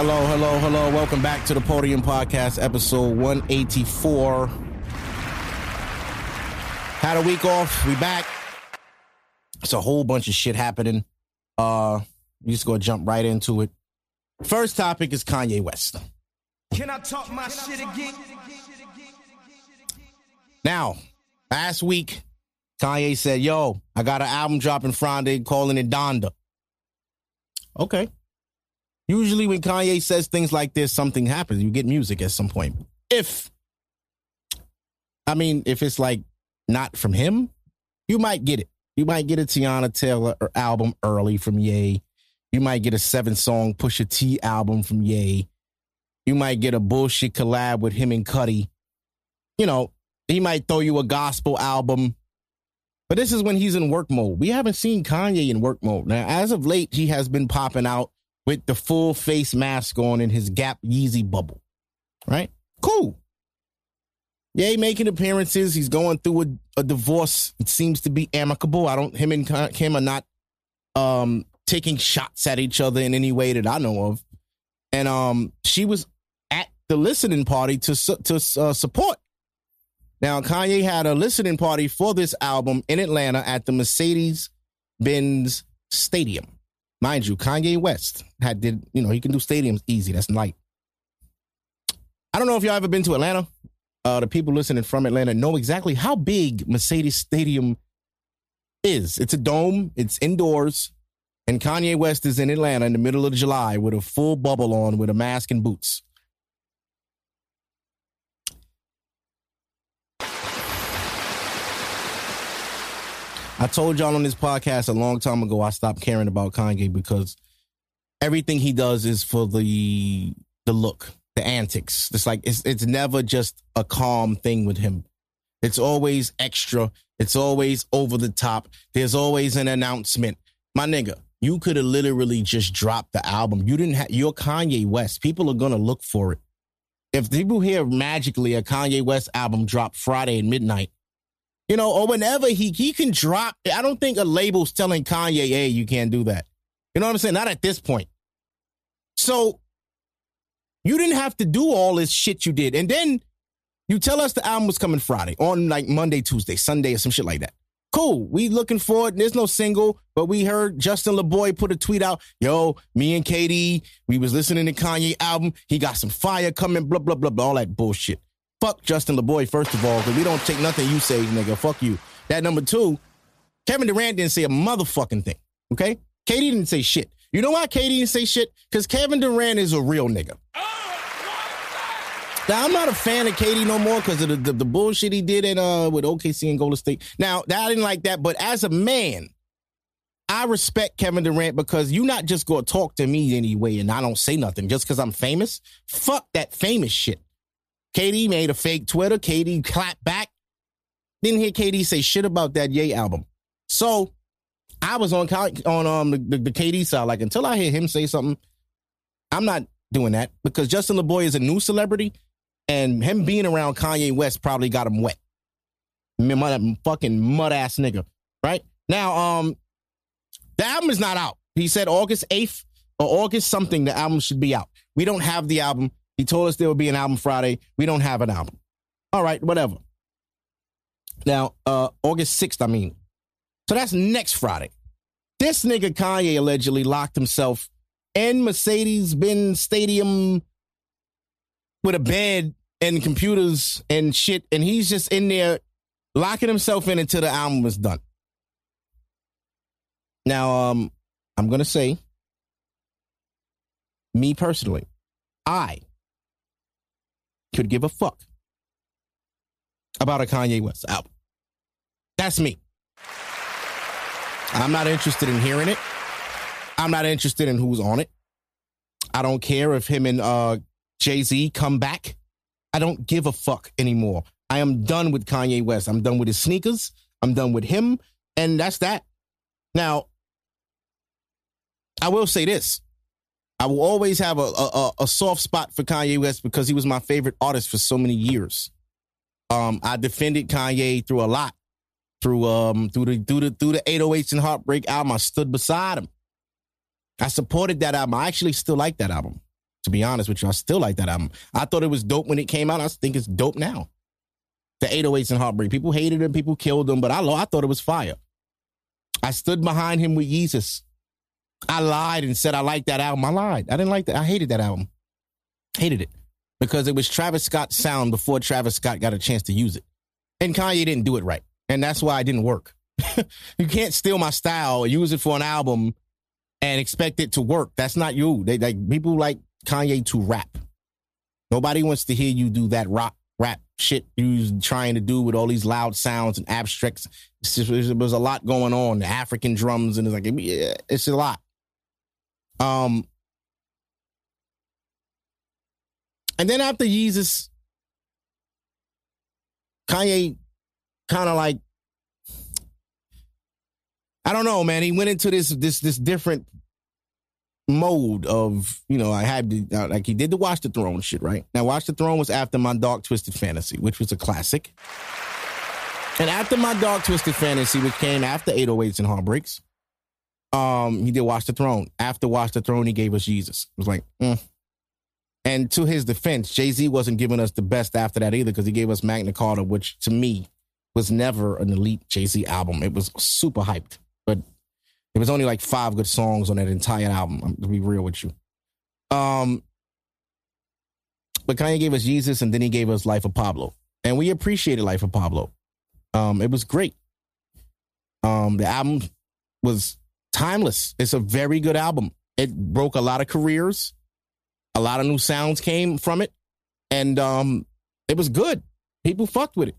Hello, hello, hello. Welcome back to the Podium Podcast, episode 184. Had a week off. We back. It's a whole bunch of shit happening. Uh, we just gonna jump right into it. First topic is Kanye West. Can I talk my shit again? Now, last week, Kanye said, Yo, I got an album dropping Friday calling it Donda. Okay. Usually, when Kanye says things like this, something happens. You get music at some point. If, I mean, if it's like not from him, you might get it. You might get a Teyana Taylor er, album early from Ye. You might get a seven song Pusha T album from Ye. You might get a bullshit collab with him and Cudi. You know, he might throw you a gospel album. But this is when he's in work mode. We haven't seen Kanye in work mode. Now, as of late, he has been popping out with the full face mask on in his Gap Yeezy bubble. Right? Cool. Yay, making appearances. He's going through a, a divorce. It seems to be amicable. I don't, him and Kim are not um, taking shots at each other in any way that I know of. And um, she was at the listening party to, to uh, support now, Kanye had a listening party for this album in Atlanta at the Mercedes Benz Stadium. Mind you, Kanye West had did, you know, he can do stadiums easy. That's light. I don't know if y'all ever been to Atlanta. Uh, the people listening from Atlanta know exactly how big Mercedes Stadium is. It's a dome, it's indoors, and Kanye West is in Atlanta in the middle of July with a full bubble on with a mask and boots. I told y'all on this podcast a long time ago I stopped caring about Kanye because everything he does is for the the look, the antics. It's like it's it's never just a calm thing with him. It's always extra. It's always over the top. There's always an announcement. My nigga, you could have literally just dropped the album. You didn't have you're Kanye West. People are gonna look for it. If people hear magically a Kanye West album drop Friday at midnight, you know, or whenever he he can drop. I don't think a label's telling Kanye, "Hey, you can't do that." You know what I'm saying? Not at this point. So you didn't have to do all this shit you did, and then you tell us the album was coming Friday on like Monday, Tuesday, Sunday, or some shit like that. Cool. We looking for it. There's no single, but we heard Justin LaBoy put a tweet out. Yo, me and KD, we was listening to Kanye album. He got some fire coming. Blah blah blah blah. All that bullshit. Fuck Justin LaBoy, first of all, because we don't take nothing you say, nigga. Fuck you. That number two, Kevin Durant didn't say a motherfucking thing. Okay? KD didn't say shit. You know why KD didn't say shit? Because Kevin Durant is a real nigga. Now I'm not a fan of KD no more because of the, the, the, bullshit he did at uh with OKC and Golden State. Now that I didn't like that, but as a man, I respect Kevin Durant because you not just gonna talk to me anyway and I don't say nothing just because I'm famous. Fuck that famous shit. KD made a fake Twitter. KD clapped back. Didn't hear KD say shit about that Ye album. So I was on on um the, the, the KD side. Like until I hear him say something, I'm not doing that because Justin LaBoy is a new celebrity, and him being around Kanye West probably got him wet. Mud, fucking mud ass nigga. Right now, um, the album is not out. He said August eighth or August something. The album should be out. We don't have the album. He told us there would be an album Friday. We don't have an album. All right, whatever. Now, uh, August 6th, I mean. So that's next Friday. This nigga Kanye allegedly locked himself in Mercedes Benz Stadium with a bed and computers and shit. And he's just in there locking himself in until the album is done. Now, um, I'm going to say, me personally, I could give a fuck about a Kanye West album. That's me. I'm not interested in hearing it. I'm not interested in who's on it. I don't care if him and uh, Jay Z come back. I don't give a fuck anymore. I am done with Kanye West. I'm done with his sneakers. I'm done with him. And that's that. Now, I will say this I will always have a, a, a soft spot for Kanye West because he was my favorite artist for so many years. Um, I defended Kanye through a lot, through um through the through the through the 808s and Heartbreak album. I stood beside him. I supported that album. I actually still like that album. To be honest with you, I still like that album. I thought it was dope when it came out. I think it's dope now. The 808s and Heartbreak. People hated him, people killed him, but I, I thought it was fire. I stood behind him with Yeezus. I lied and said I liked that album. I lied. I didn't like that. I hated that album. Hated it because it was Travis Scott's sound before Travis Scott got a chance to use it. And Kanye didn't do it right. And that's why it didn't work. you can't steal my style, use it for an album, and expect it to work. That's not you. They like people like Kanye to rap. Nobody wants to hear you do that rock rap shit you trying to do with all these loud sounds and abstracts. Just, there was a lot going on, the African drums, and it's like it's a lot. Um, and then after Yeezus, Kanye kind of like I don't know, man. He went into this this this different mode of you know I had to uh, like he did the Watch the Throne shit right now. Watch the Throne was after my Dark Twisted Fantasy, which was a classic, and after my Dark Twisted Fantasy, which came after 808s and Heartbreaks, um, he did Watch the Throne. After Watch the Throne, he gave us Yeezus. It was like, mm. and to his defense, Jay Z wasn't giving us the best after that either because he gave us Magna Carta, which to me was never an elite Jay Z album. It was super hyped, but it was only like five good songs on that entire album. To be real with you, um, but Kanye gave us Yeezus, and then he gave us Life of Pablo, and we appreciated Life of Pablo. Um, it was great. Um, the album was timeless. It's a very good album. It broke a lot of careers. A lot of new sounds came from it. And um, it was good. People fucked with it.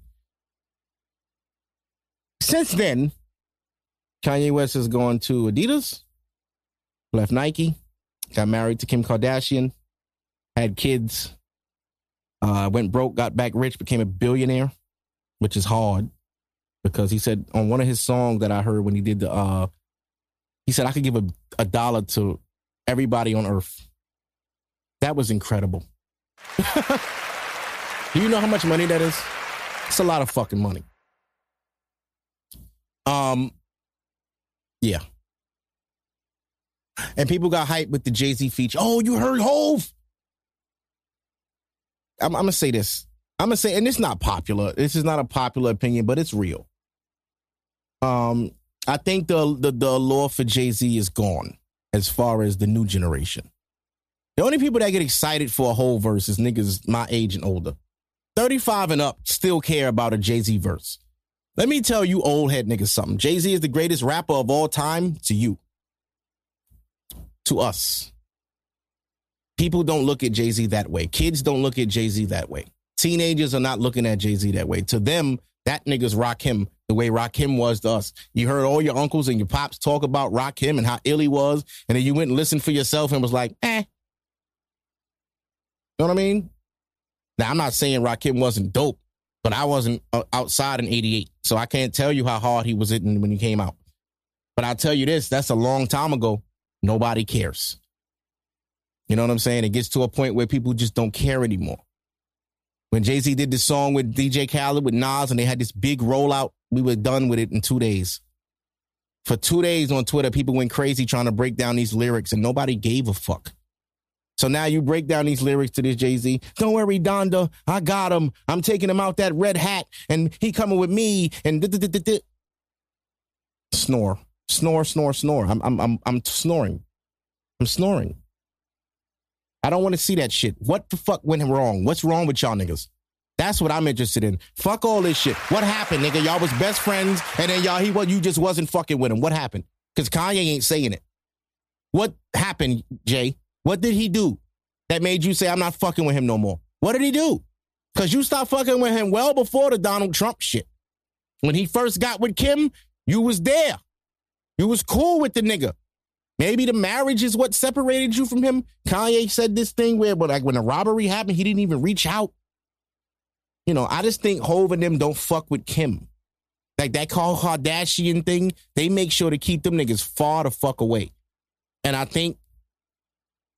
Since then, Kanye West has gone to Adidas, left Nike, got married to Kim Kardashian, had kids, uh, went broke, got back rich, became a billionaire, which is hard because he said on one of his songs that I heard when he did the uh, he said, I could give a, a dollar to everybody on earth. That was incredible. Do you know how much money that is? It's a lot of fucking money. Um, yeah. And people got hyped with the Jay Z feature. Oh, you heard Hove? I'm, I'm gonna say this. I'm gonna say, and it's not popular. This is not a popular opinion, but it's real. Um, I think the the, the allure for Jay Z is gone as far as the new generation. The only people that get excited for a whole verse is niggas my age and older. 35 and up still care about a Jay Z verse. Let me tell you, old head niggas, something. Jay Z is the greatest rapper of all time to you, to us. People don't look at Jay Z that way. Kids don't look at Jay Z that way. Teenagers are not looking at Jay Z that way. To them, that nigga's Rakim the way Rakim was to us. You heard all your uncles and your pops talk about Rakim and how ill he was, and then you went and listened for yourself and was like, eh. You know what I mean? Now, I'm not saying Rakim wasn't dope, but I wasn't uh, outside in 88. So I can't tell you how hard he was hitting when he came out. But I'll tell you this that's a long time ago. Nobody cares. You know what I'm saying? It gets to a point where people just don't care anymore. When Jay Z did this song with DJ Khaled with Nas and they had this big rollout, we were done with it in two days. For two days on Twitter, people went crazy trying to break down these lyrics and nobody gave a fuck. So now you break down these lyrics to this Jay Z. Don't worry, Donda, I got him. I'm taking him out that red hat, and he coming with me. And snore, snore, snore, snore. I'm, I'm, I'm, I'm snoring. I'm snoring. I don't want to see that shit. What the fuck went wrong? What's wrong with y'all niggas? That's what I'm interested in. Fuck all this shit. What happened, nigga? Y'all was best friends, and then y'all he what you just wasn't fucking with him. What happened? Because Kanye ain't saying it. What happened, Jay? What did he do that made you say I'm not fucking with him no more? What did he do? Because you stopped fucking with him well before the Donald Trump shit. When he first got with Kim, you was there. You was cool with the nigga. Maybe the marriage is what separated you from him. Kanye said this thing where, but like when the robbery happened, he didn't even reach out. You know, I just think Hove and them don't fuck with Kim. Like that Khloe Kardashian thing, they make sure to keep them niggas far the fuck away. And I think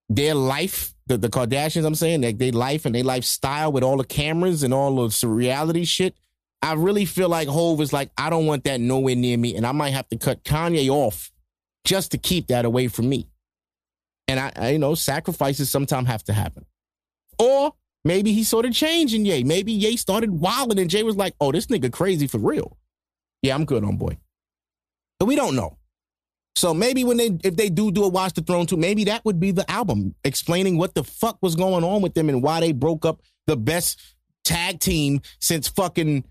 their life, the, the Kardashians, I'm saying, like their life and their lifestyle with all the cameras and all the reality shit, I really feel like Hove is like, I don't want that nowhere near me. And I might have to cut Kanye off just to keep that away from me. And I, I you know, sacrifices sometimes have to happen. Or maybe he sort of changed in Ye. Maybe Ye started wilding and Jay was like, oh, this nigga crazy for real. Yeah, I'm good on boy. But we don't know. So maybe when they if they do do a Watch the Throne 2, maybe that would be the album explaining what the fuck was going on with them and why they broke up the best tag team since fucking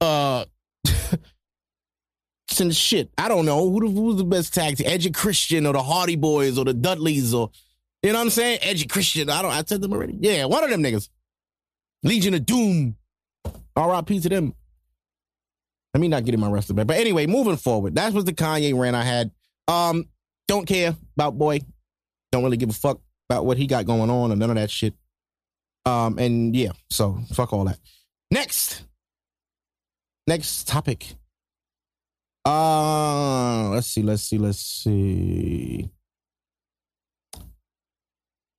uh since shit. I don't know who, who was the best tag team, Edge Christian or the Hardy Boys or the Dudleys or you know what I'm saying? Edge Christian. I don't. I said them already. Yeah, one of them niggas. Legion of Doom. R.I.P. to them. Let me not get in my rest of it. But anyway, moving forward, that was the Kanye rant I had. Um, don't care about boy. Don't really give a fuck about what he got going on or none of that shit. Um, and yeah, so fuck all that. Next, next topic. Uh, let's see, let's see, let's see.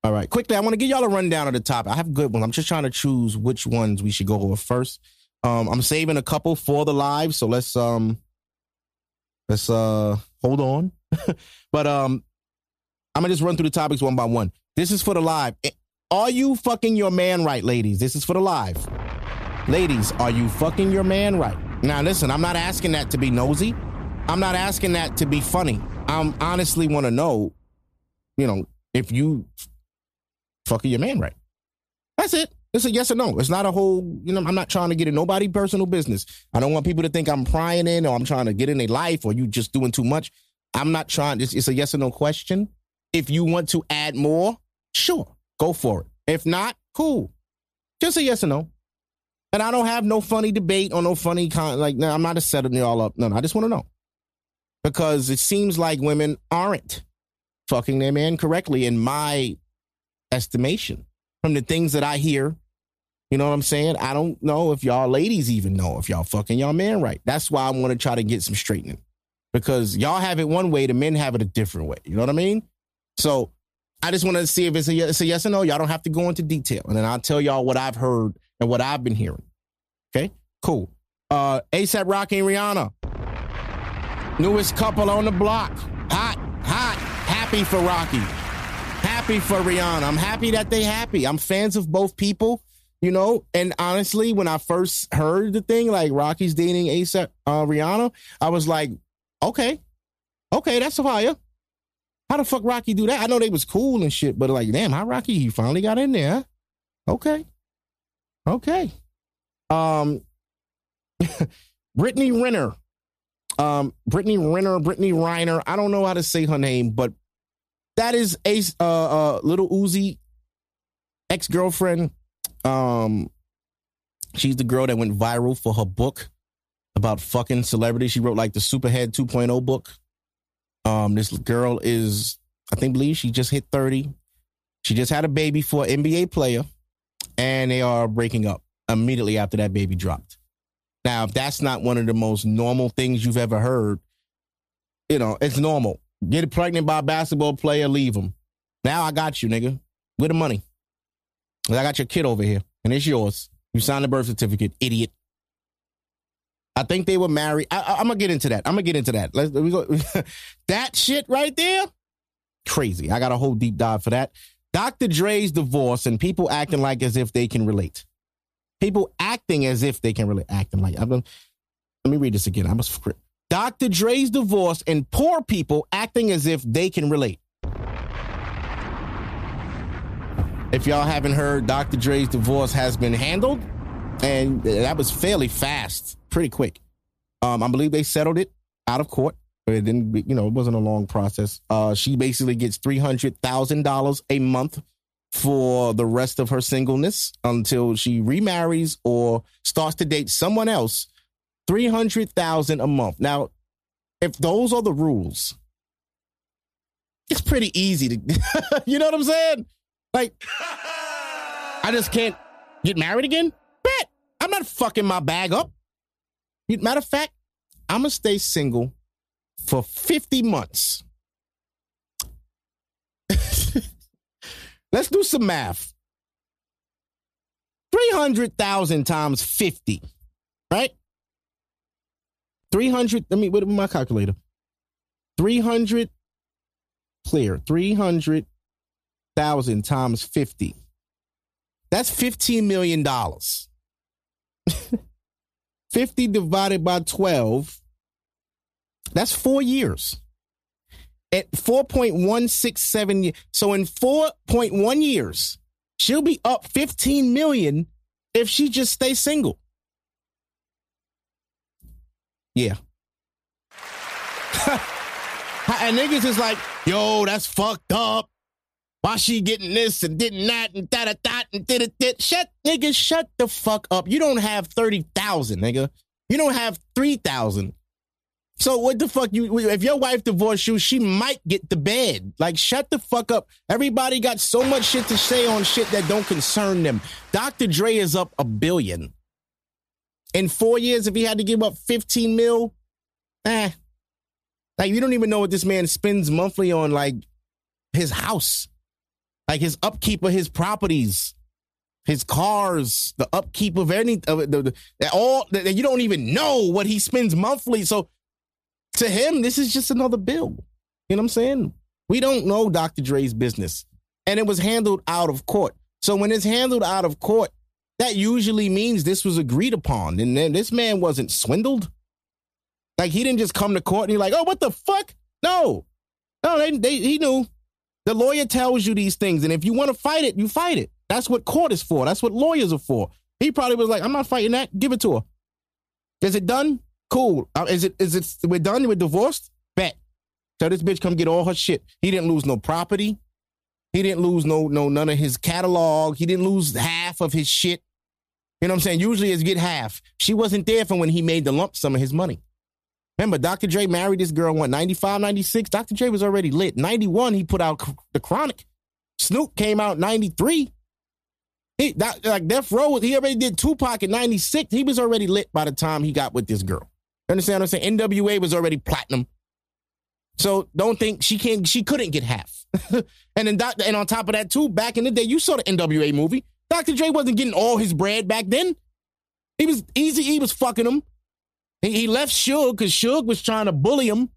All right, quickly, I want to give y'all a rundown of the topic. I have good ones. I'm just trying to choose which ones we should go over first. Um, I'm saving a couple for the live, so let's um, let's uh, hold on. but um, I'm gonna just run through the topics one by one. This is for the live. Eh, are you fucking your man right, ladies? This is for the live. Ladies, are you fucking your man right? Now, listen, I'm not asking that to be nosy. I'm not asking that to be funny. I'm honestly want to know, you know, if you fucking your man right. That's it. It's a yes or no. It's not a whole, you know, I'm not trying to get in nobody personal business. I don't want people to think I'm prying in or I'm trying to get in their life or you just doing too much. I'm not trying. It's, it's a yes or no question. If you want to add more, sure, go for it. If not, cool. Just a yes or no. And I don't have no funny debate or no funny con. Like, no, I'm not just setting y'all up. No, no, I just want to know because it seems like women aren't fucking their man correctly in my estimation from the things that I hear. You know what I'm saying? I don't know if y'all ladies even know if y'all fucking y'all man right. That's why I want to try to get some straightening because y'all have it one way, the men have it a different way. You know what I mean? So I just want to see if it's a, it's a yes or no. Y'all don't have to go into detail, and then I'll tell y'all what I've heard and what I've been hearing. Okay, cool. Uh, ASAP Rocky and Rihanna, newest couple on the block. Hot, hot, happy for Rocky happy for Rihanna. I'm happy that they happy. I'm fans of both people, you know. And honestly, when I first heard the thing, like Rocky's dating ASAP uh, Rihanna, I was like, okay, okay, that's a fire. How the fuck Rocky do that? I know they was cool and shit, but like, damn, how Rocky he finally got in there? Okay, okay. Um, Brittany Renner, um, Brittany Renner, Brittany Reiner. I don't know how to say her name, but that is a uh, uh, little Uzi ex girlfriend. Um, she's the girl that went viral for her book about fucking celebrities. She wrote like the Superhead 2.0 book. Um, this girl is, I think, believe she just hit 30. She just had a baby for an NBA player, and they are breaking up immediately after that baby dropped. Now, if that's not one of the most normal things you've ever heard, you know, it's normal. Get pregnant by a basketball player, leave him. Now I got you, nigga. With the money. I got your kid over here, and it's yours. You signed the birth certificate, idiot. I think they were married. I, am gonna get into that. I'm gonna get into that. Let's go. that shit right there, crazy. I got a whole deep dive for that. Dr. Dre's divorce and people acting like as if they can relate. People acting as if they can relate. Acting like I'm. Let me read this again. I must. Dr. Dre's divorce and poor people acting as if they can relate. If y'all haven't heard, Dr. Dre's divorce has been handled, and that was fairly fast, pretty quick. Um, I believe they settled it out of court. It didn't, you know, it wasn't a long process. Uh, she basically gets three hundred thousand dollars a month for the rest of her singleness until she remarries or starts to date someone else 300,000 a month. Now, if those are the rules, it's pretty easy to You know what I'm saying? Like I just can't get married again? Bet. I'm not fucking my bag up. Matter of fact, I'm to stay single for 50 months. Let's do some math. 300,000 times 50, right? 300, let me, what my calculator? 300 clear. 300,000 times 50. That's $15 million. 50 divided by 12. That's four years. At 4.167 so in 4.1 years, she'll be up 15 million if she just stays single. Yeah. and niggas is like, yo, that's fucked up. Why she getting this and didn't that and da da da and did it did shut nigga shut the fuck up. You don't have thirty thousand, nigga. You don't have three thousand. So what the fuck you if your wife divorced you, she might get the bed. Like shut the fuck up. Everybody got so much shit to say on shit that don't concern them. Dr. Dre is up a billion. In four years, if he had to give up 15 mil, eh. Like you don't even know what this man spends monthly on like his house like his upkeep of his properties, his cars, the upkeep of any of the, the, the all that you don't even know what he spends monthly. So to him, this is just another bill. You know what I'm saying? We don't know Dr. Dre's business. And it was handled out of court. So when it's handled out of court, that usually means this was agreed upon. And then this man wasn't swindled. Like he didn't just come to court and he's like, oh, what the fuck? No. No, they, they he knew. The lawyer tells you these things, and if you want to fight it, you fight it. That's what court is for. That's what lawyers are for. He probably was like, "I'm not fighting that. Give it to her." Is it done? Cool. Uh, is it? Is it? We're done. We're divorced. Bet. Tell this bitch come get all her shit. He didn't lose no property. He didn't lose no no none of his catalog. He didn't lose half of his shit. You know what I'm saying? Usually it's get half. She wasn't there for when he made the lump sum of his money. Remember, Dr. Dre married this girl, what, 95, 96? Dr. Dre was already lit. 91, he put out The Chronic. Snoop came out 93. He, that, like Death Row, he already did Tupac in 96. He was already lit by the time he got with this girl. Understand what I'm saying? NWA was already platinum. So don't think she can't, she couldn't get half. and then, doc, and on top of that, too, back in the day, you saw the NWA movie. Dr. Dre wasn't getting all his bread back then. He was easy, he was fucking him. He, he left Suge because Suge was trying to bully him.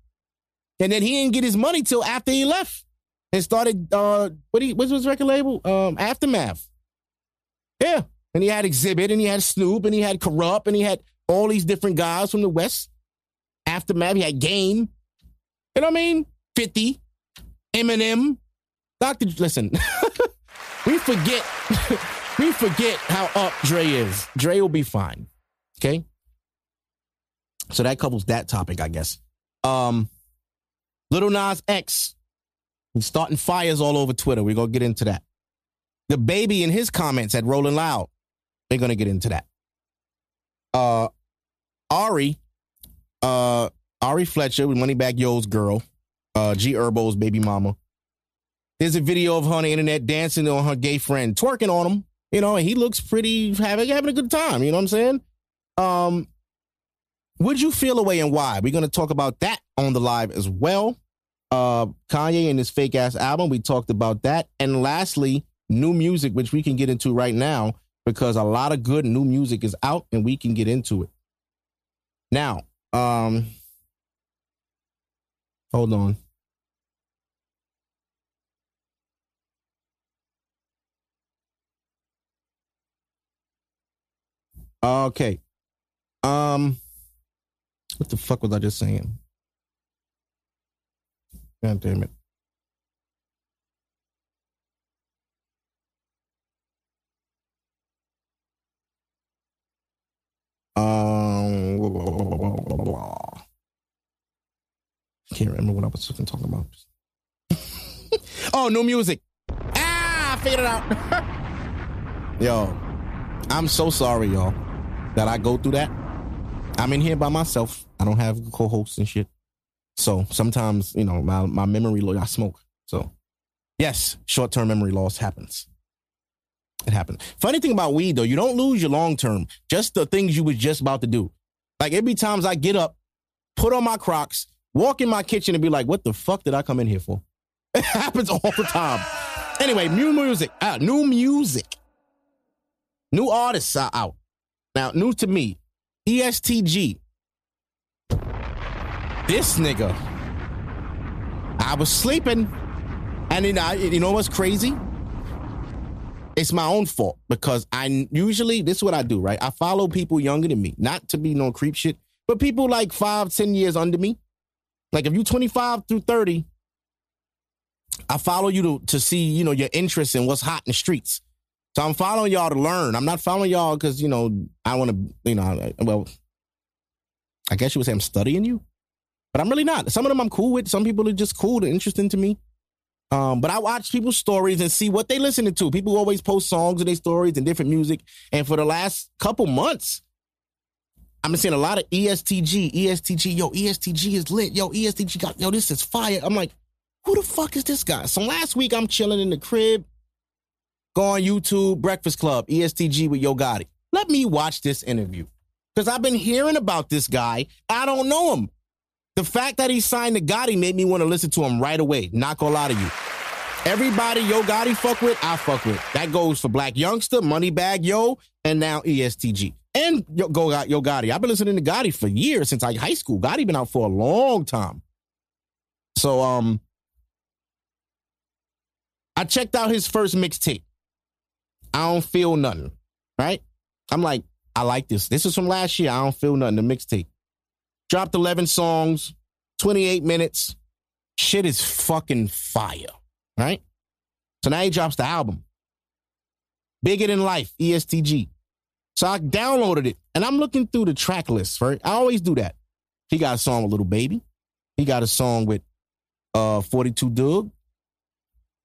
And then he didn't get his money till after he left and started uh what he what's his record label? Um Aftermath. Yeah. And he had Xzibit and he had Snoop and he had Kurupt and he had all these different guys from the West. Aftermath, he had Game. You know what I mean? 50, Eminem. Dr. Listen, we forget we forget how up Dre is. Dre will be fine. Okay? So that couples that topic, I guess. Um, Lil Nas X, he's starting fires all over Twitter. We're gonna get into that. DaBaby in his comments at Rolling Loud. They're gonna get into that. Uh, Ari, uh, Ari Fletcher with Moneybagg Yo's girl, uh, G Herbo's baby mama. There's a video of her on the internet dancing on her gay friend, twerking on him. You know, and he looks pretty having having a good time. You know what I'm saying? Um, would you feel away and why? We're to talk about that on the live as well. Uh, Kanye and his fake ass album, we talked about that. And lastly, new music, which we can get into right now because a lot of good new music is out and we can get into it. Now, um, hold on. Okay. Um, what the fuck was I just saying? God damn it. Um, blah, blah, blah, I can't remember what I was talking about. oh, no music. Ah, I figured it out. Yo, I'm so sorry, y'all, that I go through that. I'm in here by myself. I don't have co-hosts and shit. So sometimes, you know, my, my memory, I smoke. So yes, short-term memory loss happens. It happens. Funny thing about weed though, you don't lose your long-term, just the things you was just about to do. Like every times I get up, put on my Crocs, walk in my kitchen and be like, what the fuck did I come in here for? It happens all the time. Anyway, new music, uh, new music. New artists are out. Now, new to me, ESTG. This nigga. I was sleeping. And then I, you know what's crazy? It's my own fault because I usually this is what I do, right? I follow people younger than me, not to be no creep shit, but people like five, ten years under me. Like if you 25 through 30, I follow you to to see, you know, your interest in what's hot in the streets. So I'm following y'all to learn. I'm not following y'all because, you know, I want to, you know, well, I guess you would say I'm studying you, but I'm really not. Some of them I'm cool with. Some people are just cool, they're interesting to me. Um, but I watch people's stories and see what they listening to. People always post songs in their stories and different music. And for the last couple months, I've been seeing a lot of ESTG, ESTG, yo, ESTG is lit. Yo, ESTG got, yo, this is fire. I'm like, who the fuck is this guy? So last week I'm chilling in the crib, go on YouTube, Breakfast Club, ESTG with Yo Gotti. Let me watch this interview. Because I've been hearing about this guy. I don't know him. The fact that he signed to Gotti made me want to listen to him right away. Not gonna lie to you. Everybody Yo Gotti fuck with, I fuck with. That goes for Blac Youngsta, Moneybagg Yo, and now ESTG. And Yo, Go, Yo Gotti. I've been listening to Gotti for years since like high school. Gotti been out for a long time. So um I checked out his first mixtape. I don't feel nothing. Right? I'm like, I like this. This is from last year. I don't feel nothing. The mixtape. Dropped 11 songs, 28 minutes. Shit is fucking fire, right? So now he drops the album. Bigger Than Life, ESTG. So I downloaded it and I'm looking through the track list, right? I always do that. He got a song with Lil Baby. He got a song with uh 42 Dugg.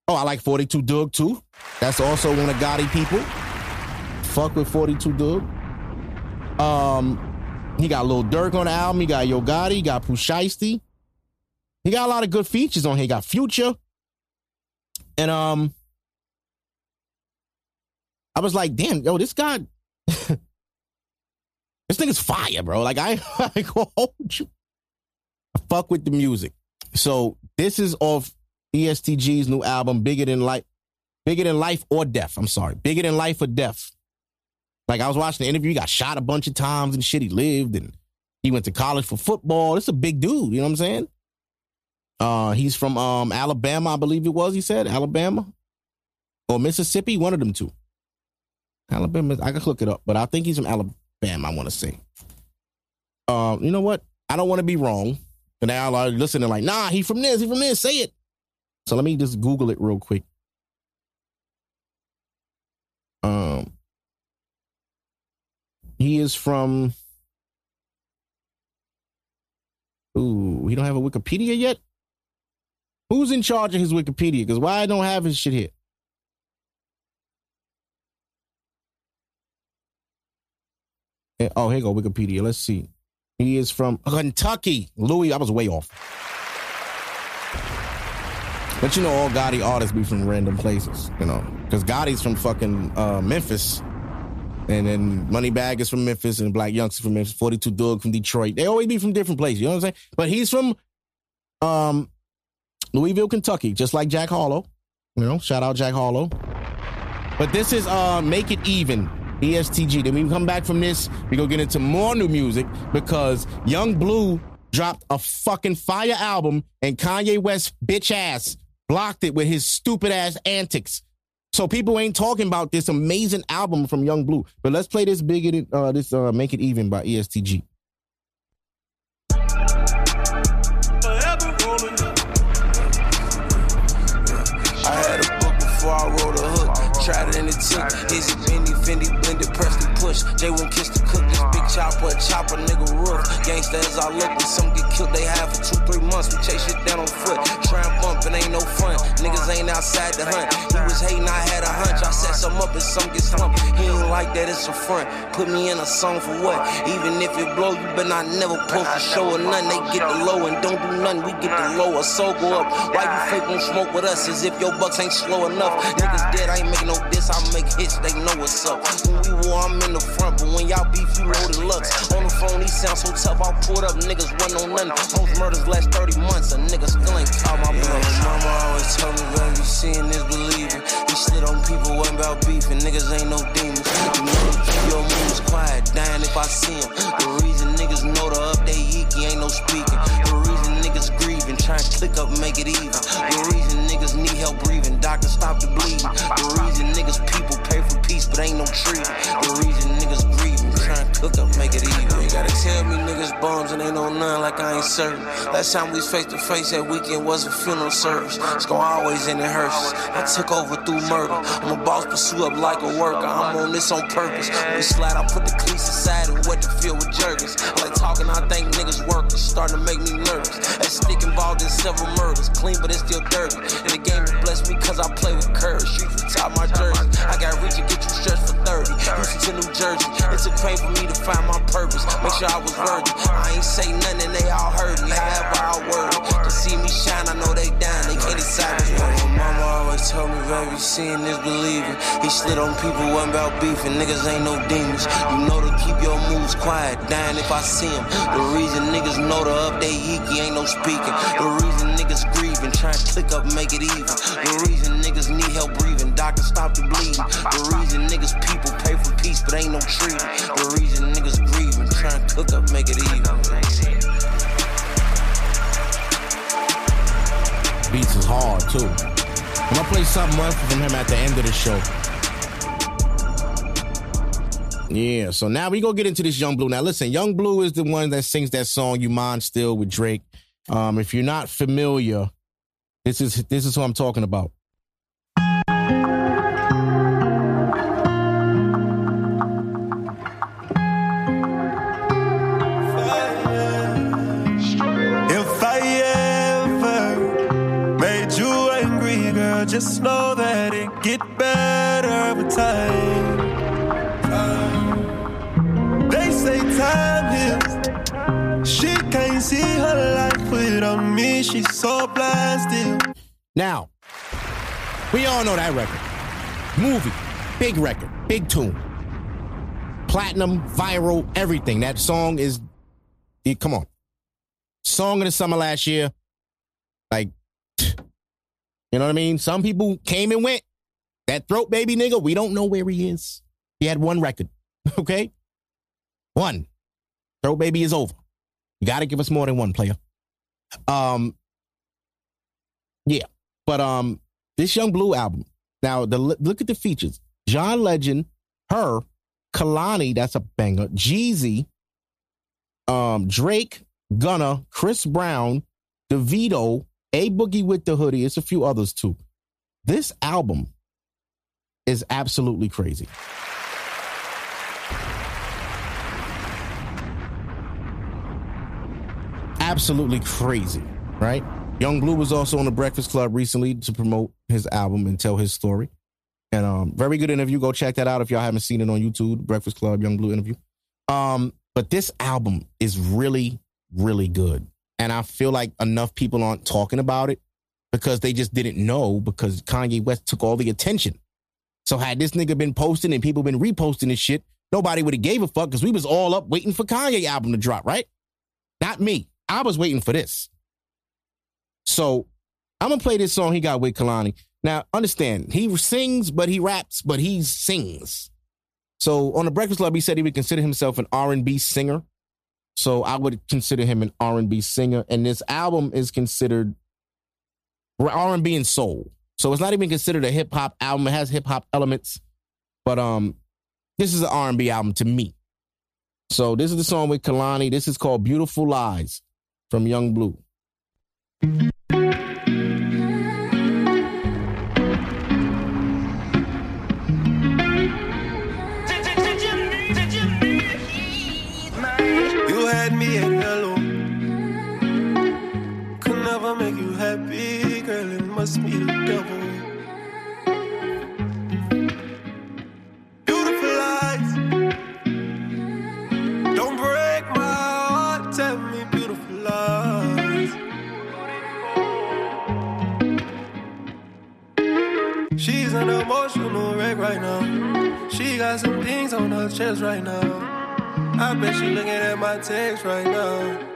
Oh, I like 42 Dugg too. That's also one of Gotti people. Fuck with 42 Dugg. Um, he got Lil Durk on the album. He got Yo Gotti. He got Pooh Shiesty. He got a lot of good features on here. He got Future. And um, I was like, damn, yo, this guy, this nigga's fire, bro. Like I, I go hold you. I fuck with the music. So this is off ESTG's new album, Bigger Than Life, Bigger Than Life or Death. I'm sorry, Bigger Than Life or Death. Like I was watching the interview, he got shot a bunch of times and shit. He lived and he went to college for football. It's a big dude, you know what I'm saying? Uh, he's from um Alabama, I believe it was. He said Alabama or Mississippi, one of them two. Alabama, I can look it up, but I think he's from Alabama. I want to say. Uh, you know what? I don't want to be wrong. And now are listening like, nah, he from this, he from this. Say it. So let me just Google it real quick. Um, he is from. Ooh, we don't have a Wikipedia yet. Who's in charge of his Wikipedia? Because why I don't have his shit here? Eh, oh, here go Wikipedia. Let's see. He is from Kentucky. Louis, I was way off. But you know, all Gotti artists be from random places, you know, because Gotti's from fucking uh, Memphis, and then Moneybagg is from Memphis, and Blac Youngsta from Memphis, 42 Dugg from Detroit. They always be from different places, you know what I'm saying? But he's from um, Louisville, Kentucky, just like Jack Harlow. You know, shout out Jack Harlow. But this is uh, Make It Even, ESTG. Then we come back from this, we go get into more new music because Yung Bleu dropped a fucking fire album and Kanye West bitch ass blocked it with his stupid ass antics. So people ain't talking about this amazing album from Yung Bleu. But let's play this big uh this uh Make It Even by ESTG. I wrote a hook. Tried it it Benny, Fendi, blended, chopper, chopper, nigga roof. I look, when some get killed, they have for two, three months. We chase shit down on foot. Try and bump, it ain't no fun. Niggas ain't outside the hunt. He was hating, I had a hunch. I set some up and some get slumped. He ain't like that, it's a front. Put me in a song for what? Even if it blow, you better not never post a show or nothing. They get the low and don't do nothing. We get the low, a soul go up. Why you fake won't smoke with us as if your bucks ain't slow enough? Niggas dead, I ain't making no diss. I make hits, they know what's up. When we war, I'm in the front, but when y'all beef, you the looks. On the phone, he sound so tough. I pulled up, niggas wasn't on nothing. Most murders last 30 months, a nigga still ain't caught my blood. mama always told me, baby, seeing is believing. He slid on people, wasn't about beefing. Niggas ain't no demons. You know, your moves quiet, dying if I see him. The reason niggas know the update, Yiki ain't no speaking. The reason niggas grieving, trying to click up, make it even. The reason niggas need help breathing, doctor stop the bleeding. The reason niggas people pay for peace, but ain't no treaty. The reason niggas cook up, make it even. Gotta tell me niggas bums and ain't know none like I ain't certain. Last time we was face to face that weekend was a funeral service. It's gonna always in hearses. I took over through murder. I'm a boss, pursue up like a worker. I'm on this on purpose. We slide, I put the cleats aside and wet the field with jerkins. I like talking, I think niggas working, starting to make me nervous. That stick involved in several murders, clean but it's still dirty. And the game has blessed me cause I play with courage. Street from top my jersey. I got reach and get you stretched for 30. Houston to New Jersey. It took pain for me to find my purpose. I was worthy. I ain't say nothing they all heard me. However, I word. To see me shine, I know they down. They can't decide me. My mama always told me, baby, seeing is believing. He slid on people, wasn't about beefing. Niggas ain't no demons. You know to keep your moves quiet, dying if I see him. The reason niggas know to update Yiki ain't no speaking. The reason niggas grieving, trying to click up, make it even. The reason niggas need help breathing, doctor stop the bleeding. The reason niggas people pay for peace, but ain't no treaty. The reason niggas up, make it even. Beats is hard too. I'm gonna play something else from him at the end of the show. Yeah, so now we go get into this Yung Bleu. Now listen, Yung Bleu is the one that sings that song "You Mind Still" with Drake. Um, if you're not familiar, this is this is who I'm talking about. So blasted. Now, we all know that record. Movie, big record, big tune. Platinum, viral, everything. That song is, eh, come on. Song of the summer last year. Like, you know what I mean? Some people came and went. That throat baby nigga, we don't know where he is. He had one record, okay? One. Throat baby is over. You got to give us more than one player. Um, yeah, but um, this Yung Bleu album. Now, the look at the features: John Legend, H.E.R., Kehlani, that's a banger. Jeezy, um, Drake, Gunna, Chris Brown, DeVito, A Boogie with the Hoodie. It's a few others too. This album is absolutely crazy. Absolutely crazy, right? Yung Bleu was also on the Breakfast Club recently to promote his album and tell his story. And um, very good interview. Go check that out if y'all haven't seen it on YouTube. Breakfast Club, Yung Bleu interview. Um, but this album is really, really good. And I feel like enough people aren't talking about it because they just didn't know because Kanye West took all the attention. So had this nigga been posting and people been reposting this shit, nobody would have gave a fuck because we was all up waiting for Kanye album to drop, right? Not me. I was waiting for this. So I'm gonna play this song he got with Kehlani. Now, understand, he sings, but he raps, but he sings. So on the Breakfast Club, he said he would consider himself an R&B singer. So I would consider him an R&B singer, and this album is considered R&B and soul. So it's not even considered a hip hop album. It has hip hop elements, but um, this is an R&B album to me. So this is the song with Kehlani. This is called "Beautiful Lies" from Yung Bleu. Must be the devil. An emotional wreck right now. She got some things on her chest right now. I bet she looking at my text right now.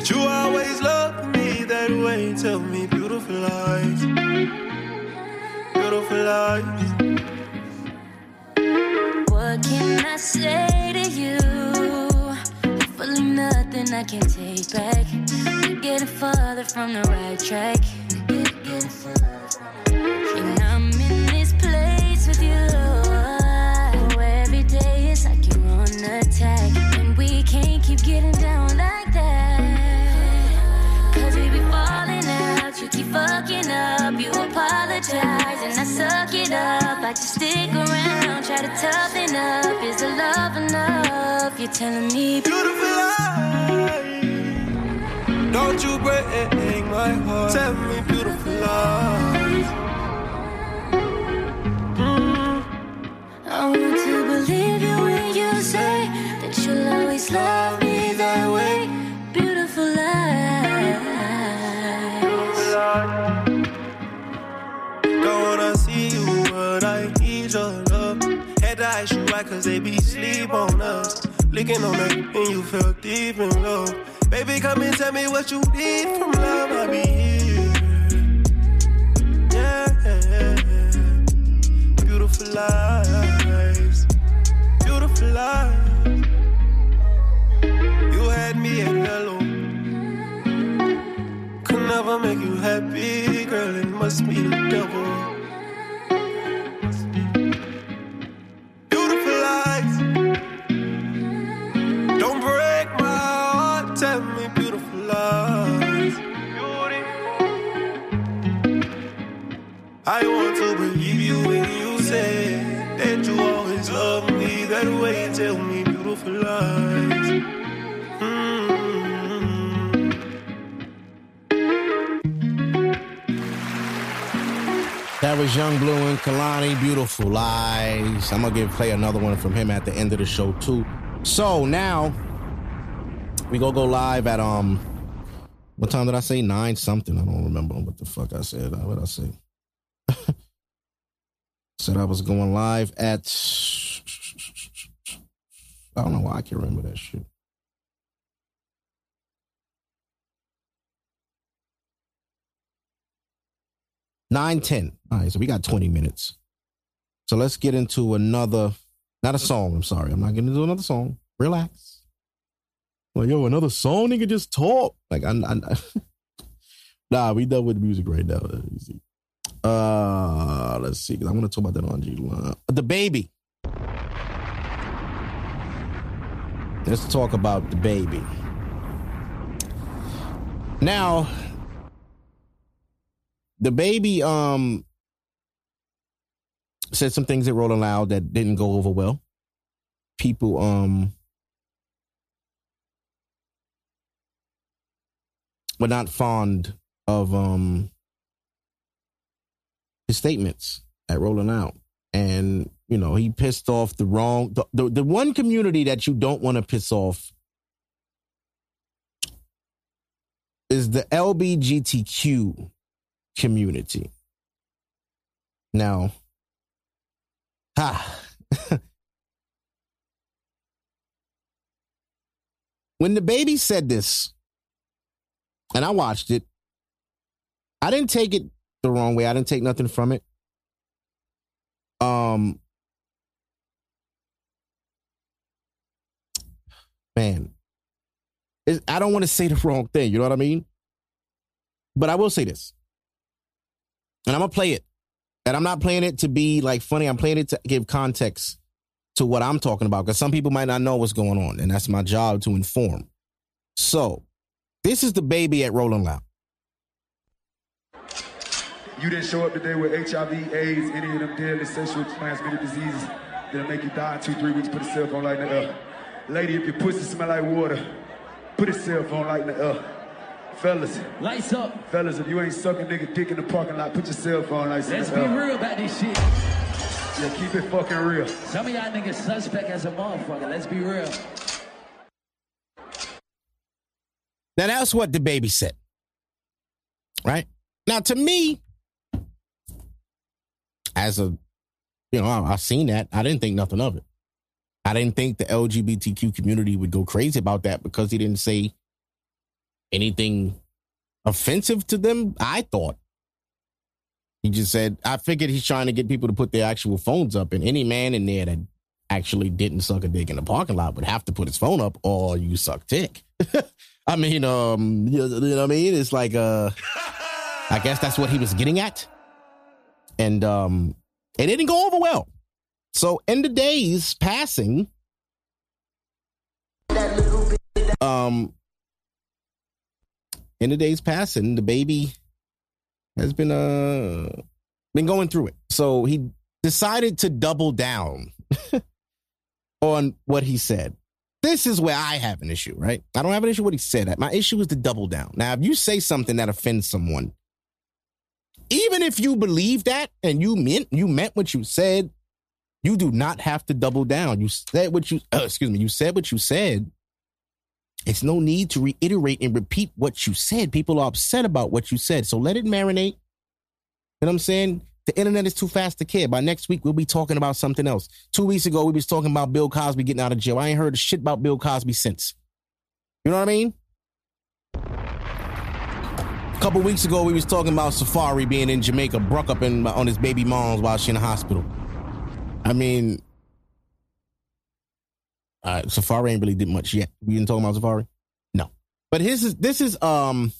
That you always love me that way. Tell me beautiful lies, beautiful lies. What can I say to you? Hopefully nothing I can take back. We're getting further from the right track. And apologize and I suck it up. I just stick around, try to toughen up. Is the love enough? You're telling me Beautiful lies. Don't you break my heart. Tell me beautiful lies. Mm-hmm. I want to believe you when you say that you'll always love me that way. Ask you why, cause they be sleep on us. Licking on and you feel deep in love. Baby, come and tell me what you need from love. I'll be here. Yeah. Beautiful lies. Beautiful lies. You had me at hello. Could never make you happy, girl. It must be the devil. Beautiful. Don't break my heart. Tell me beautiful lies. I want to believe you when you say that you always love me that way. Tell me beautiful lies. Mm. That was Yung Bleu and Kehlani. Beautiful lies. I'm gonna give play another one from him at the end of the show too. So now we go go live at um what time did I say? Nine something. I don't remember what the fuck I said. What did I say? said I was going live at I don't know why I can't remember that shit. Nine ten. All right, so we got 20 minutes. So let's get into another, not a song. I'm sorry. I'm not getting into another song. Relax. Like, yo, another song, nigga, just talk. Like, I, I, nah, we done with music right now. Let me see. Uh, let's see. 'cause I want to talk about that on G line. DaBaby. Let's talk about DaBaby. Now, DaBaby um said some things at Rolling Loud that didn't go over well. People um were not fond of um his statements at Rolling Loud. And, you know, he pissed off the wrong the, the, the one community that you don't want to piss off is the LBGTQ community. Now, ha. when DaBaby said this, and I watched it, I didn't take it the wrong way. I didn't take nothing from it. Um, man, I don't want to say the wrong thing. You know what I mean? But I will say this and I'm gonna play it. And I'm not playing it to be like funny. I'm playing it to give context to what I'm talking about because some people might not know what's going on, and that's my job to inform. So, this is DaBaby at Rolling Loud. You didn't show up today with HIV, AIDS, any of them deadly sexual transmitted diseases that'll make you die in two, three weeks. Put a cell phone light in the air. Lady, if your pussy smell like water, put a cell phone light in the air. Fellas, Lights up. fellas, if you ain't sucking nigga dick in the parking lot, put your cell phone lights Let's in be the air. real about this shit. Yeah, keep it fucking real. Some of y'all niggas suspect as a motherfucker. Let's be real. Now, that's what DaBaby said. Right? Now, to me, as a, you know, I, have seen that. I didn't think nothing of it. I didn't think the LGBTQ community would go crazy about that because he didn't say anything offensive to them. I thought. He just said, I figured he's trying to get people to put their actual phones up, and any man in there that actually didn't suck a dick in the parking lot would have to put his phone up or you suck dick. I mean, um, you know what I mean? It's like, uh, I guess that's what he was getting at. And, um, it didn't go over well. So in the days passing, um, in the days passing, DaBaby has been uh been going through it. So he decided to double down on what he said. This is where I have an issue, right? I don't have an issue with what he said. My issue is to double down. Now, if you say something that offends someone, even if you believe that and you meant you meant what you said, you do not have to double down. You said what you uh, excuse me, you said what you said. It's no need to reiterate and repeat what you said. People are upset about what you said. So let it marinate. You know what I'm saying? The internet is too fast to care. By next week, we'll be talking about something else. Two weeks ago, we was talking about Bill Cosby getting out of jail. I ain't heard a shit about Bill Cosby since. You know what I mean? A couple weeks ago, we was talking about Safaree being in Jamaica, broke up in, on his baby mom's while she in the hospital. I mean, uh, Safaree ain't really did much yet. We didn't talk about Safaree, no. But his is this is um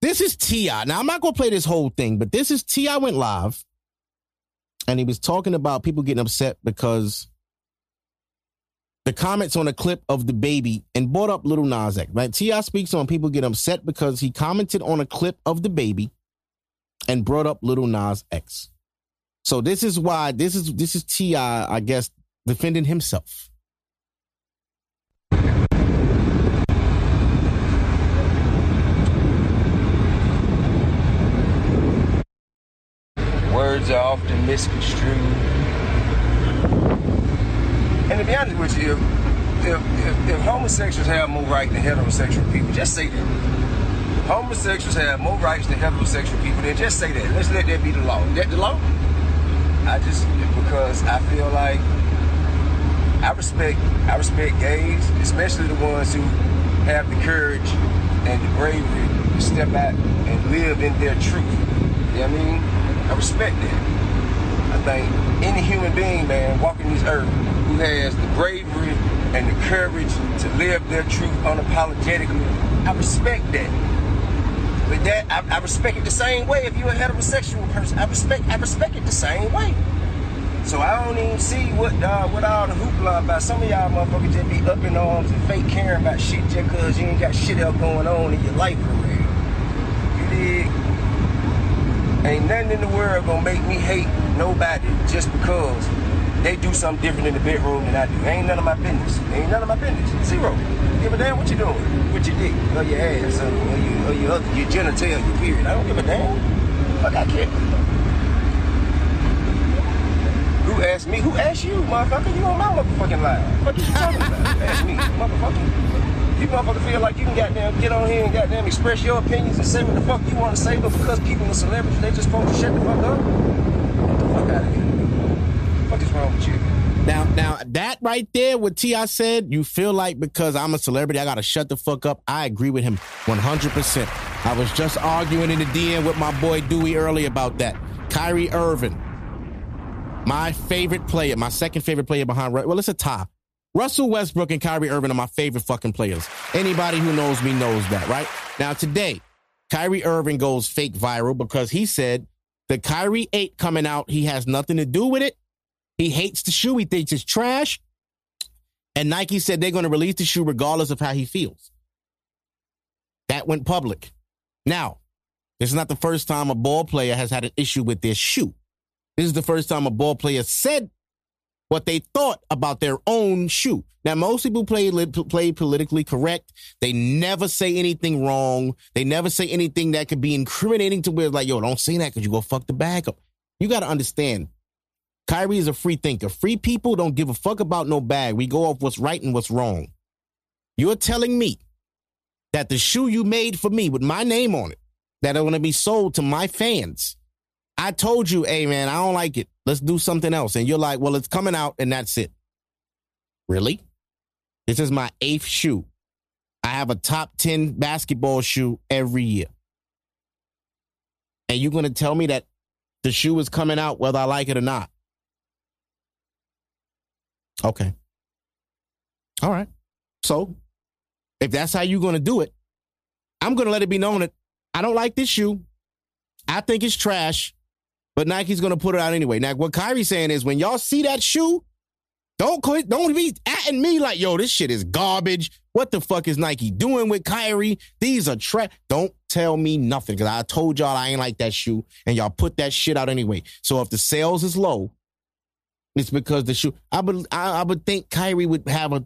this is Ti. Now I'm not gonna play this whole thing, but this is T.I. went live, and he was talking about people getting upset because the comments on a clip of DaBaby and brought up Lil Nas X. Right? T.I. speaks on people get upset because he commented on a clip of DaBaby and brought up Lil Nas X. So this is why this is this is T.I., I guess, defending himself. Words are often misconstrued. And to be honest with you, if, if, if homosexuals have more rights than heterosexual people, just say that. Homosexuals have more rights than heterosexual people, then just say that. Let's let that be the law. Is that the law? I just because I feel like I respect I respect gays, especially the ones who have the courage and the bravery to step out and live in their truth. You know what I mean? I respect that. I think any human being, man, walking this earth who has the bravery and the courage to live their truth unapologetically, I respect that. But that I, I, respect it the same way if you're a heterosexual person. I respect I respect it the same way. So I don't even see what uh, what all the hoopla about. Some of y'all motherfuckers just be up in arms and fake caring about shit just cause you ain't got shit else going on in your life for. You dig? Ain't nothing in the world gonna make me hate nobody just because they do something different in the bedroom than I do. Ain't none of my business. Ain't none of my business. Zero. Give a damn what you doing. with your dick, or your ass, or, or, you, or your, other, your genitalia, period. I don't give a damn. Fuck, I care. Who asked me? Who asked you, motherfucker? You on my motherfucking line. What you talking about? Ask me, motherfucker. You motherfucker feel like you can goddamn get on here and goddamn express your opinions and say what the fuck you want to say, but because people are celebrities, they just supposed to shut the fuck up? Get the fuck out of here fuck is wrong with you? Now, now that right there, what T.I. said, you feel like because I'm a celebrity, I gotta shut the fuck up. I agree with him 100. percent I was just arguing in the DM with my boy Dewey earlier about that. Kyrie Irving, my favorite player, my second favorite player behind. Well, it's a tie. Russell Westbrook and Kyrie Irving are my favorite fucking players. Anybody who knows me knows that, right? Now today, Kyrie Irving goes fake viral because he said the Kyrie 8 coming out, he has nothing to do with it. He hates the shoe. He thinks it's trash. And Nike said they're going to release the shoe regardless of how he feels. That went public. Now, this is not the first time a ball player has had an issue with their shoe. This is the first time a ball player said what they thought about their own shoe. Now, most people play play politically correct. They never say anything wrong. They never say anything that could be incriminating to where like, yo, don't say that because you go fuck the bag up. You got to understand, Kyrie is a free thinker. Free people don't give a fuck about no bag. We go off what's right and what's wrong. You're telling me that the shoe you made for me with my name on it, that are going to be sold to my fans, I told you, hey man, I don't like it. Let's do something else. And you're like, well, it's coming out and that's it. Really? This is my eighth shoe. I have a top 10 basketball shoe every year. And you're going to tell me that the shoe is coming out whether I like it or not. Okay. All right. So if that's how you're going to do it, I'm going to let it be known that I don't like this shoe. I think it's trash, but Nike's going to put it out anyway. Now, what Kyrie's saying is when y'all see that shoe, don't quit, don't be atting me like, yo, this shit is garbage. What the fuck is Nike doing with Kyrie? These are trash. Don't tell me nothing because I told y'all I ain't like that shoe and y'all put that shit out anyway. So if the sales is low, it's because the shoe. I would I, I would think Kyrie would have a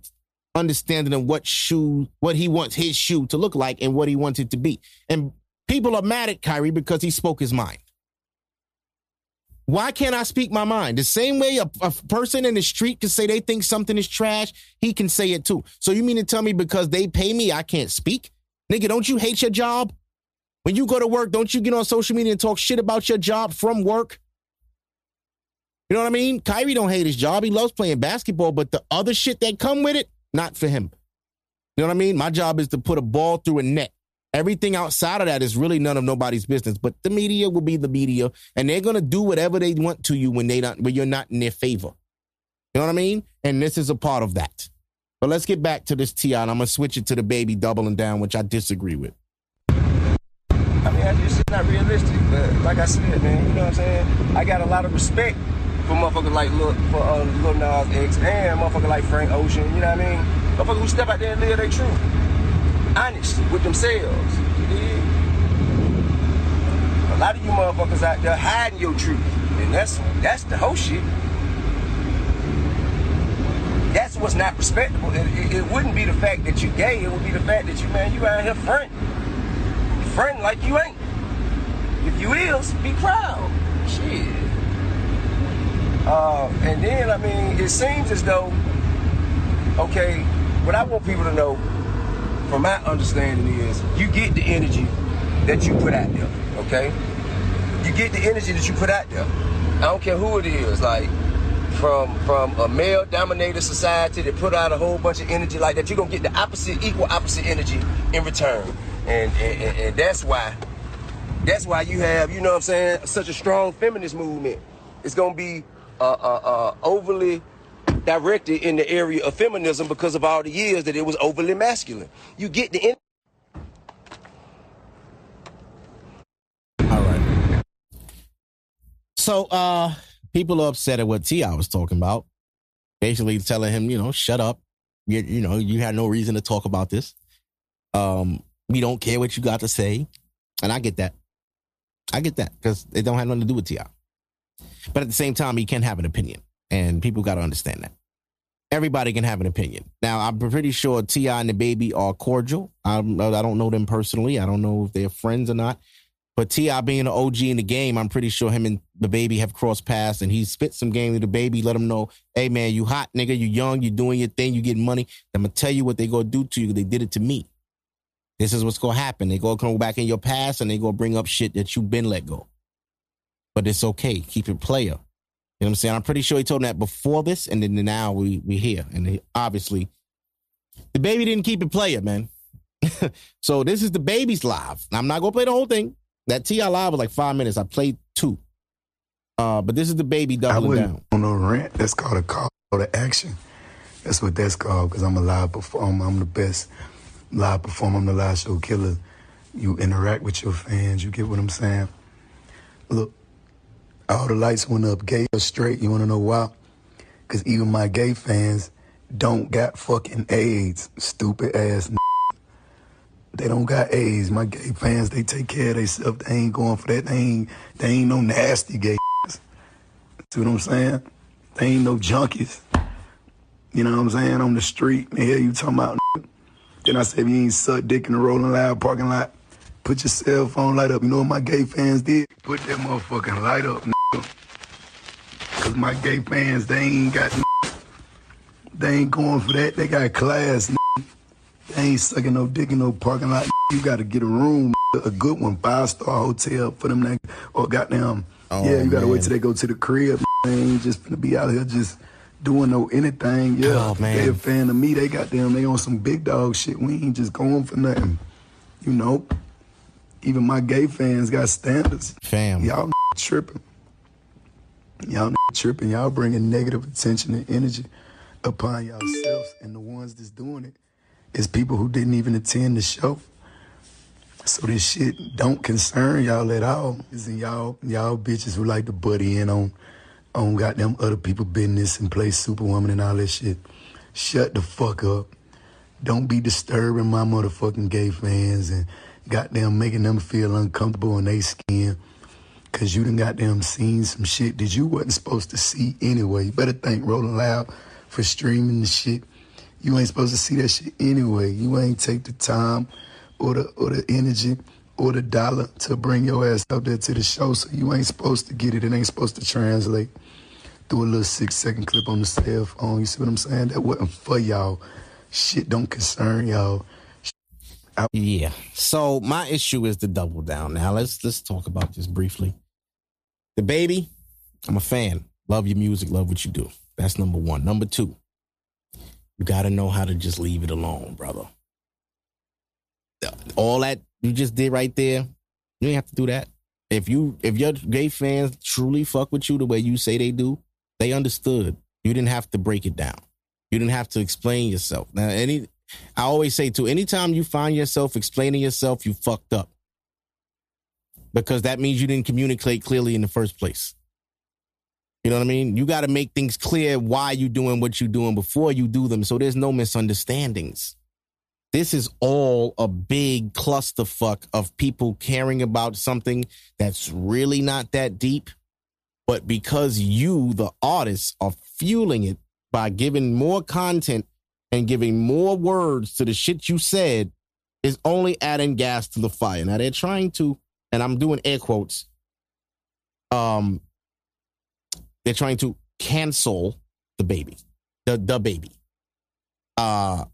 understanding of what shoe, what he wants his shoe to look like and what he wants it to be. And people are mad at Kyrie because he spoke his mind. Why can't I speak my mind? The same way a, a, person in the street can say they think something is trash, he can say it too. So you mean to tell me because they pay me, I can't speak? Nigga, don't you hate your job? When you go to work, don't you get on social media and talk shit about your job from work? You know what I mean? Kyrie don't hate his job. He loves playing basketball, but the other shit that come with it, not for him. You know what I mean? My job is to put a ball through a net. Everything outside of that is really none of nobody's business. But the media will be the media, and they're gonna do whatever they want to you when they not when you're not in their favor. You know what I mean? And this is a part of that. But let's get back to this T.I., and I'm gonna switch it to DaBaby doubling down, which I disagree with. I mean, it's not realistic. But like I said, man, you know what I'm saying? I got a lot of respect for motherfuckers like look for uh, Lil Nas X and motherfuckers like Frank Ocean. You know what I mean? Motherfuckers who step out there and live their truth, honest with themselves. Dig? A lot of you motherfuckers out there hiding your truth, and that's that's the whole shit. That's what's not respectable. It, it, it wouldn't be the fact that you gay. It would be the fact that you man, you out here front, front like you ain't. If you is, be proud. Shit. Uh, and then, I mean, it seems as though, okay, what I want people to know, from my understanding, is you get the energy that you put out there, okay? You get the energy that you put out there. I don't care who it is, like from from a male dominated society that put out a whole bunch of energy like that, you're gonna get the opposite, equal opposite energy in return. And and, and, and that's why that's why you have, you know what I'm saying, such a strong feminist movement. It's gonna be uh, uh, uh, overly directed in the area of feminism because of all the years that it was overly masculine. You get the. En- All right. So uh people are upset at what T.I. was talking about. Basically telling him, you know, shut up. You, you know, you had no reason to talk about this. Um, we don't care what you got to say. And I get that. I get that because it don't have nothing to do with T.I. But at the same time, he can have an opinion. And people got to understand that. Everybody can have an opinion. Now, I'm pretty sure T.I. and DaBaby are cordial. I'm, I don't know them personally. I don't know if they're friends or not. But T.I. being an OG in the game, I'm pretty sure him and DaBaby have crossed paths and he spit some game to DaBaby, let him know, hey man, you hot nigga, you young, you doing your thing, you getting money. I'm gonna tell you what they gonna do to you. They did it to me. This is what's gonna happen. They gonna come back in your past and they gonna bring up shit that you've been let go. But it's okay. Keep it player. You know what I'm saying? I'm pretty sure he told him that before this, and then now we we here. And they, obviously, DaBaby didn't keep it player, man. so this is DaBaby's live. I'm not gonna play the whole thing. That T.I. live was like five minutes. I played two. Uh, but this is DaBaby I doubling wouldn't down. on no rant. That's called a call to action. That's what that's called because I'm a live performer. I'm the best live performer. I'm the live show killer. You interact with your fans. You get what I'm saying? Look, all the lights went up, gay or straight. You want to know why? Because even my gay fans don't got fucking AIDS. Stupid ass. N- they don't got AIDS. My gay fans, they take care of themselves. They ain't going for that. They ain't, they ain't no nasty gay. See what I'm saying? They ain't no junkies. You know what I'm saying? On the street. And you talking about. N-. Then I said, if you ain't suck dick in the Rolling Loud parking lot, put your cell phone light up. You know what my gay fans did? Put that motherfucking light up, Cause my gay fans, they ain't got. They ain't going for that. They got class. They ain't sucking no dick in no parking lot. You gotta get a room, a good one, five star hotel for them, niggas, or goddamn Oh, yeah, you gotta man. wait till they go to the crib. They ain't just gonna be out here just doing no anything. Yeah, Oh, man. they a fan of me. They got them. They on some big dog shit. We ain't just going for nothing. You know, even my gay fans got standards. Fam. Y'all tripping. Y'all tripping. Y'all bringing negative attention and energy upon yourselves, and the ones that's doing it is people who didn't even attend the show. So this shit don't concern y'all at all. In y'all y'all bitches who like to buddy in on on goddamn other people business and play superwoman and all that shit. Shut the fuck up. Don't be disturbing my motherfucking gay fans and goddamn making them feel uncomfortable in their skin. Cause you done goddamn seen some shit that you wasn't supposed to see anyway. You better thank Rolling Loud for streaming the shit. You ain't supposed to see that shit anyway. You ain't take the time or the or the energy or the dollar to bring your ass up there to the show. So you ain't supposed to get it. It ain't supposed to translate through a little six second clip on the cell phone. You see what I'm saying? That wasn't for y'all. Shit don't concern y'all. Yeah. So my issue is the double down. Now let's let's talk about this briefly. DaBaby, I'm a fan. Love your music, love what you do. That's number one. Number two, you gotta know how to just leave it alone, brother. All that you just did right there, you ain't have to do that. If you if your gay fans truly fuck with you the way you say they do, they understood. You didn't have to break it down. You didn't have to explain yourself. Now, any I always say too, anytime you find yourself explaining yourself, you fucked up. Because that means you didn't communicate clearly in the first place. You know what I mean? You got to make things clear why you're doing what you're doing before you do them. So there's no misunderstandings. This is all a big clusterfuck of people caring about something that's really not that deep. But because you, the artists, are fueling it by giving more content and giving more words to the shit you said is only adding gas to the fire. Now they're trying to, and I'm doing air quotes, um, they're trying to cancel DaBaby, the DaBaby. Uh,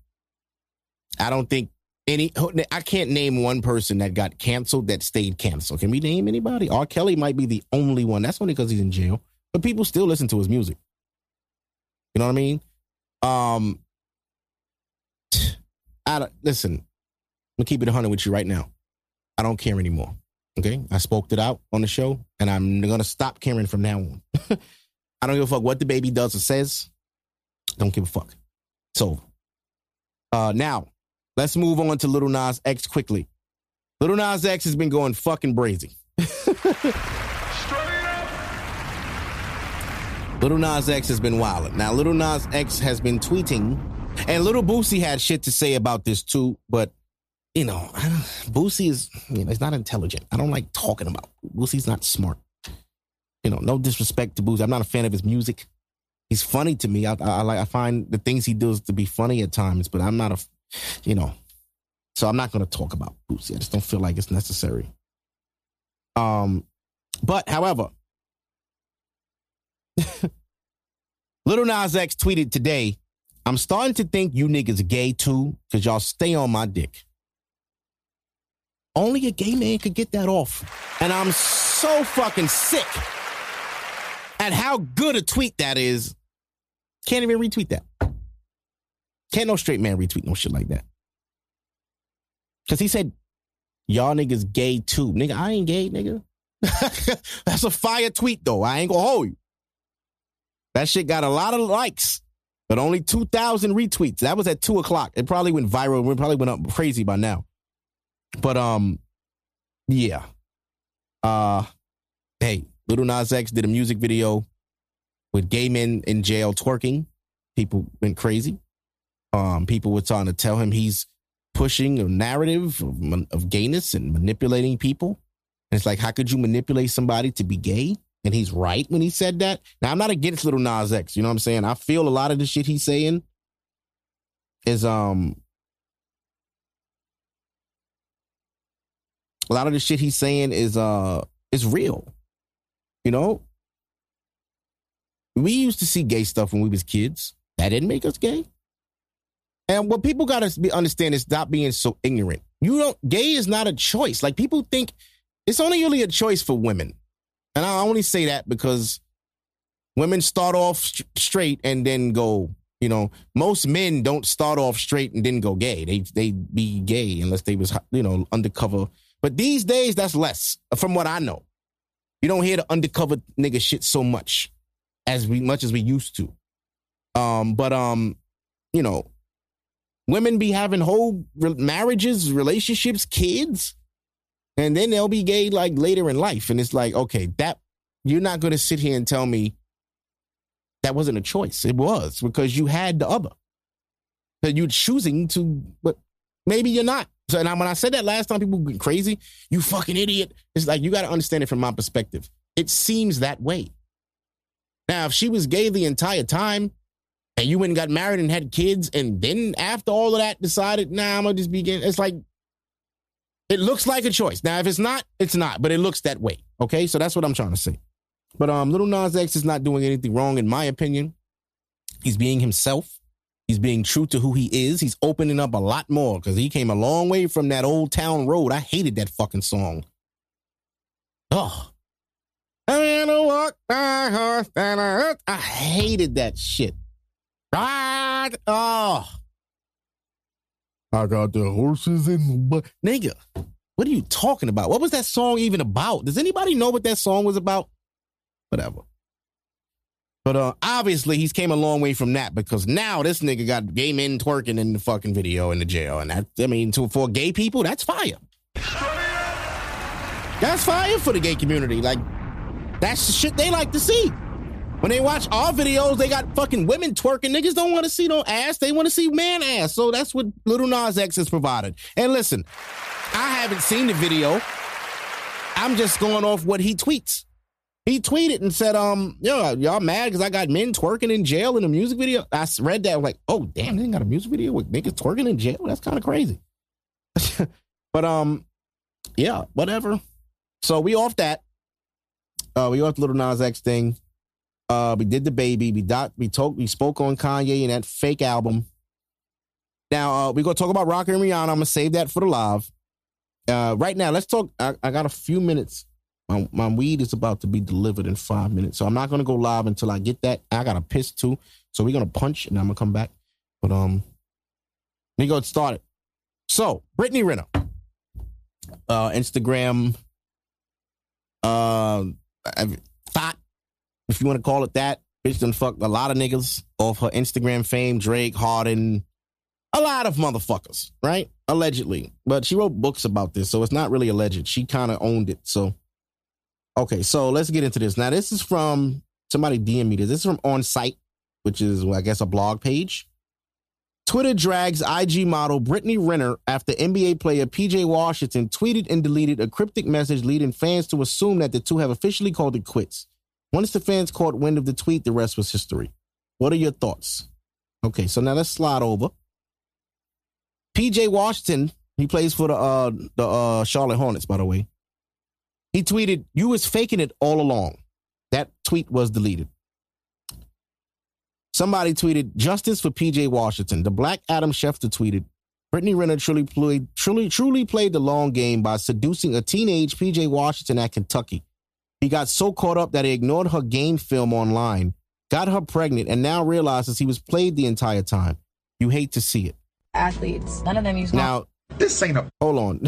I don't think any. I can't name one person that got canceled that stayed canceled. Can we name anybody? R. Kelly might be the only one. That's only because he's in jail, but people still listen to his music. You know what I mean? Um, I don't, listen. I'm gonna keep it 100 with you right now. I don't care anymore. Okay, I spoke it out on the show, and I'm gonna stop caring from now on. I don't give a fuck what DaBaby does or says. Don't give a fuck. So, uh, now let's move on to Lil Nas X quickly. Lil Nas X has been going fucking brazy. Lil Nas X has been wild. Now, Lil Nas X has been tweeting, and Lil Boosie had shit to say about this too, but you know, Boosie is, you know, he's not intelligent. I don't like talking about Boosie's not smart. You know, no disrespect to Boosie. I'm not a fan of his music. He's funny to me. I, I, I like. I find the things he does to be funny at times, but I'm not a, you know, so I'm not going to talk about Boosie. I just don't feel like it's necessary. Um, but however, Lil Nas X tweeted today, I'm starting to think you niggas gay too, because y'all stay on my dick. Only a gay man could get that off. And I'm so fucking sick at how good a tweet that is. Can't even retweet that. Can't no straight man retweet no shit like that. Because he said, y'all niggas gay too. Nigga, I ain't gay, nigga. That's a fire tweet, though. I ain't gonna hold you. That shit got a lot of likes, but only 2,000 retweets. That was at 2 o'clock. It probably went viral. It probably went up crazy by now. But, um, yeah. Uh, hey, Lil Nas X did a music video with gay men in jail twerking. People went crazy. Um, people were trying to tell him he's pushing a narrative of, of gayness and manipulating people. And it's like, how could you manipulate somebody to be gay? And he's right when he said that. Now, I'm not against Lil Nas X. You know what I'm saying? I feel a lot of the shit he's saying is um a lot of the shit he's saying is uh is real. You know? We used to see gay stuff when we was kids. That didn't make us gay. And what people gotta be understand is stop being so ignorant. You don't gay is not a choice. Like people think it's only really a choice for women. And I only say that because women start off st- straight and then go, you know, most men don't start off straight and then go gay. They they be gay unless they was you know undercover. But these days that's less from what I know. You don't hear the undercover nigga shit so much as we much as we used to. Um, but um, you know, women be having whole re- marriages, relationships, kids, and then they'll be gay like later in life. And it's like, okay, that you're not going to sit here and tell me that wasn't a choice. It was because you had the other. That you're choosing to, but maybe you're not. So, and I, when I said that last time, people went crazy. You fucking idiot. It's like you got to understand it from my perspective. It seems that way. Now, if she was gay the entire time, and you went and got married and had kids, and then after all of that decided, nah, I'm gonna just begin. It's like it looks like a choice. Now, if it's not, it's not, but it looks that way. Okay, so that's what I'm trying to say. But um, Lil Nas X is not doing anything wrong, in my opinion. He's being himself. He's being true to who he is. He's opening up a lot more because he came a long way from that old town road. I hated that fucking song. Oh. I'm walk my horse. I hated that shit. Right. Oh. I got the horses in the nigga. What are you talking about? What was that song even about? Does anybody know what that song was about? Whatever. But uh, obviously he's came a long way from that because now this nigga got gay men twerking in the fucking video in the jail, and that I mean, to, for gay people, that's fire. That's fire for the gay community. Like that's the shit they like to see. When they watch our videos, they got fucking women twerking. Niggas don't want to see no ass. They want to see man ass. So that's what Lil Nas X has provided. And listen, I haven't seen the video. I'm just going off what he tweets. He tweeted and said, um, yo, y'all mad because I got men twerking in jail in a music video? I read that, I'm like, oh, damn, they ain't got a music video with niggas twerking in jail? That's kind of crazy. but, um, yeah, whatever. So we off that. Uh, we off the Lil Nas X thing. Uh, we did the baby. We dot. We talked. We spoke on Kanye and that fake album. Now uh, we're gonna talk about Rocky and Rihanna. I'm gonna save that for the live. Uh, right now, let's talk. I, I got a few minutes. My, my weed is about to be delivered in five minutes, so I'm not gonna go live until I get that. I got to piss too, so we're gonna punch and I'm gonna come back. But um, let me go start it. So Brittany Renner, uh, Instagram, uh, thought if you want to call it that. Bitch done fucked a lot of niggas off her Instagram fame, Drake, Harden, a lot of motherfuckers, right? Allegedly. But she wrote books about this, so it's not really alleged. She kind of owned it. So, okay, so let's get into this. Now, this is from somebody DM me this. This is from On Site, which is, I guess, a blog page. Twitter drags IG model Brittany Renner after NBA player PJ Washington tweeted and deleted a cryptic message leading fans to assume that the two have officially called it quits. Once the fans caught wind of the tweet, the rest was history. What are your thoughts? Okay, so now let's slide over. PJ Washington, he plays for the uh the uh Charlotte Hornets, by the way. He tweeted, You was faking it all along. That tweet was deleted. Somebody tweeted, Justice for PJ Washington. The black Adam Schefter tweeted, Brittany Renner truly played truly truly played the long game by seducing a teenage PJ Washington at Kentucky. He got so caught up that he ignored her game film online, got her pregnant, and now realizes he was played the entire time. You hate to see it. Athletes. None of them use Now, this ain't a. Hold on.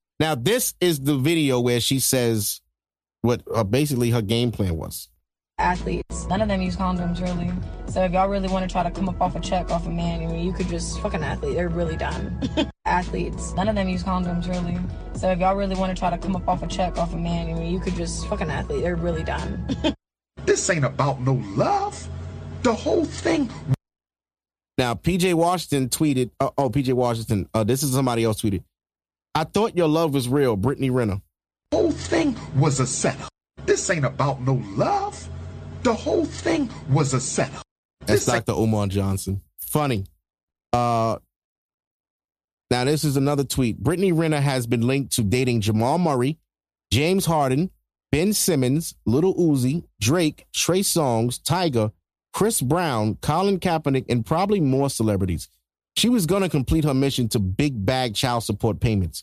now, this is the video where she says what uh, basically her game plan was. Athletes. None of them use condoms really. So if y'all really want to try to come up off a check off a man, I mean, you could just fucking athlete. They're really dumb. athletes. None of them use condoms really. So if y'all really want to try to come up off a check off a man, I mean, you could just fucking athlete. They're really dumb. This ain't about no love. The whole thing. Now, PJ Washington tweeted, uh, oh, PJ Washington, uh, this is somebody else tweeted. I thought your love was real, Brittany Renner. whole thing was a setup. This ain't about no love. The whole thing was a setup. That's This Dr. Omar Johnson. Funny. Uh, now, this is another tweet. Brittany Renner has been linked to dating Jamal Murray, James Harden, Ben Simmons, Lil Uzi, Drake, Trey Songz, Tyga, Chris Brown, Colin Kaepernick, and probably more celebrities. She was going to complete her mission to big bag child support payments.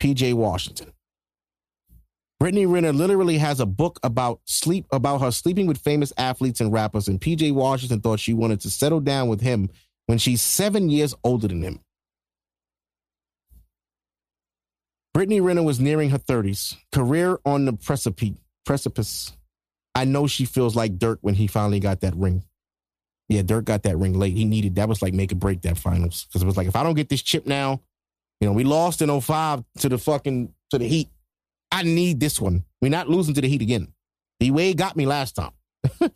PJ Washington. Brittany Renner literally has a book about sleep about her sleeping with famous athletes and rappers, and PJ Washington thought she wanted to settle down with him when she's seven years older than him. Brittany Renner was nearing her 30s, career on the precipice. precipice. I know she feels like Dirk when he finally got that ring. Yeah, Dirk got that ring late. He needed that was like make or break that finals because it was like if I don't get this chip now, you know, we lost in 05 to the fucking to the Heat. I need this one. We're not losing to the Heat again. D Wade got me last time.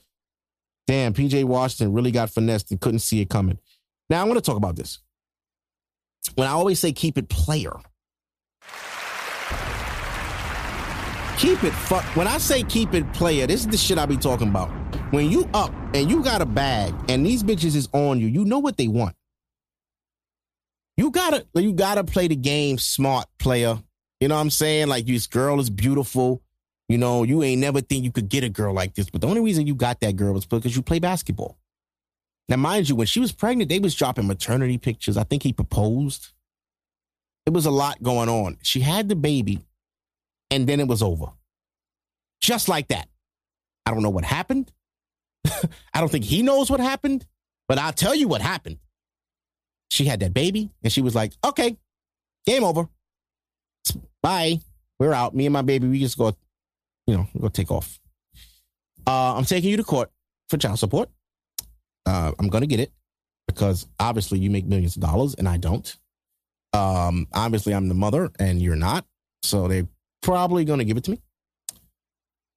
Damn, PJ Washington really got finessed and couldn't see it coming. Now I want to talk about this. When I always say keep it player, keep it fuck. When I say keep it player, this is the shit I be talking about. When you up and you got a bag and these bitches is on you, you know what they want. You gotta you gotta play the game smart, player. You know what I'm saying? Like this girl is beautiful. You know, you ain't never think you could get a girl like this. But the only reason you got that girl was because you play basketball. Now, mind you, when she was pregnant, they was dropping maternity pictures. I think he proposed. It was a lot going on. She had the baby, and then it was over. Just like that. I don't know what happened. I don't think he knows what happened, but I'll tell you what happened. She had that baby, and she was like, okay, game over. Bye. We're out. Me and my baby, we just go, you know, go take off. Uh, I'm taking you to court for child support. Uh, I'm going to get it because obviously you make millions of dollars and I don't. Um, obviously, I'm the mother and you're not. So they're probably going to give it to me.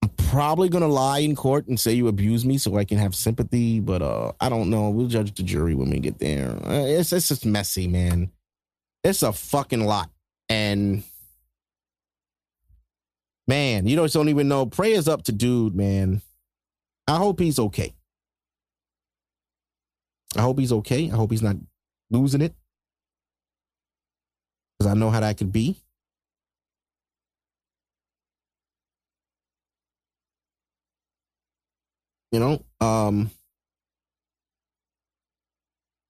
I'm probably going to lie in court and say you abuse me so I can have sympathy. But uh, I don't know. We'll judge the jury when we get there. Uh, it's, it's just messy, man. It's a fucking lot. And man, you don't even know. Prayers up to dude, man. I hope he's okay. I hope he's okay. I hope he's not losing it. Because I know how that could be. You know, um,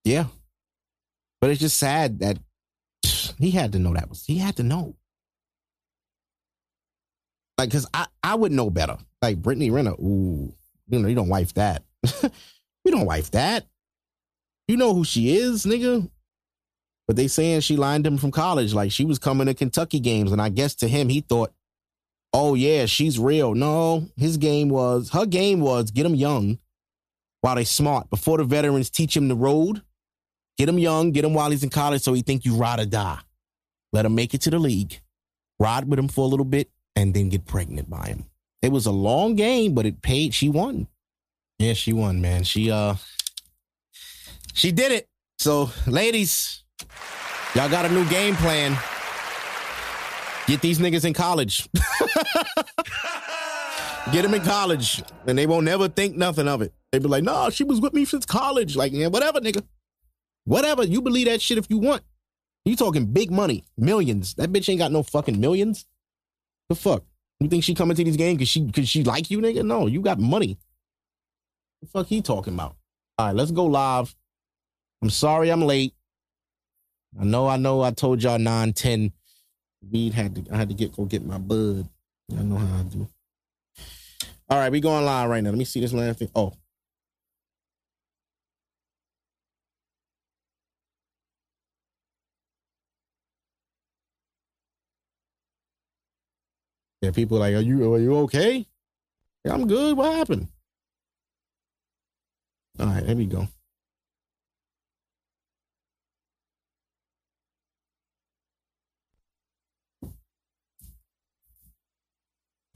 yeah. But it's just sad that he had to know that was, he had to know. Like, cause I, I would know better. Like Brittany Renner, ooh, you know, you don't wife that. you don't wife that. You know who she is, nigga. But they saying she lined him from college. Like she was coming to Kentucky games. And I guess to him, he thought, oh yeah, she's real. No, his game was, her game was get him young while they smart. Before the veterans teach him the road, get him young, get him while he's in college so he think you ride or die. Let him make it to the league. Ride with him for a little bit and then get pregnant by him. It was a long game, but it paid. She won. Yeah, she won, man. She uh she did it. So, ladies, y'all got a new game plan. Get these niggas in college. Get them in college, and they won't never think nothing of it. They be like, "No, she was with me since college." Like, yeah, whatever, nigga. Whatever. You believe that shit if you want. You talking big money, millions. That bitch ain't got no fucking millions. The fuck? You think she coming to these games because she because she like you, nigga? No, you got money. The fuck he talking about? All right, let's go live. I'm sorry I'm late. I know, I know I told y'all 9, 10. Weed had to I had to get go get my bud. I know how I do. All right, we going live right now. Let me see this last thing. Oh. Yeah, people like, are you are you okay? I'm good. What happened? All right, here we go.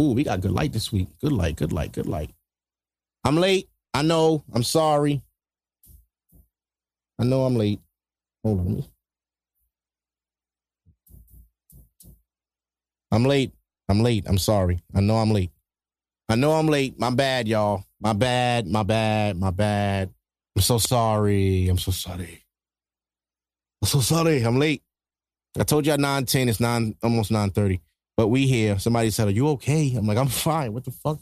Ooh, we got good light this week. Good light, good light, good light. I'm late. I know. I'm sorry. I know I'm late. Hold on. I'm late. I'm late. I'm sorry. I know I'm late. I know I'm late. My bad, y'all. My bad. My bad. My bad. I'm so sorry. I'm so sorry. I'm so sorry. I'm late. I told you at 910. It's 9 almost 930. But we here. Somebody said, Are you okay? I'm like, I'm fine. What the fuck?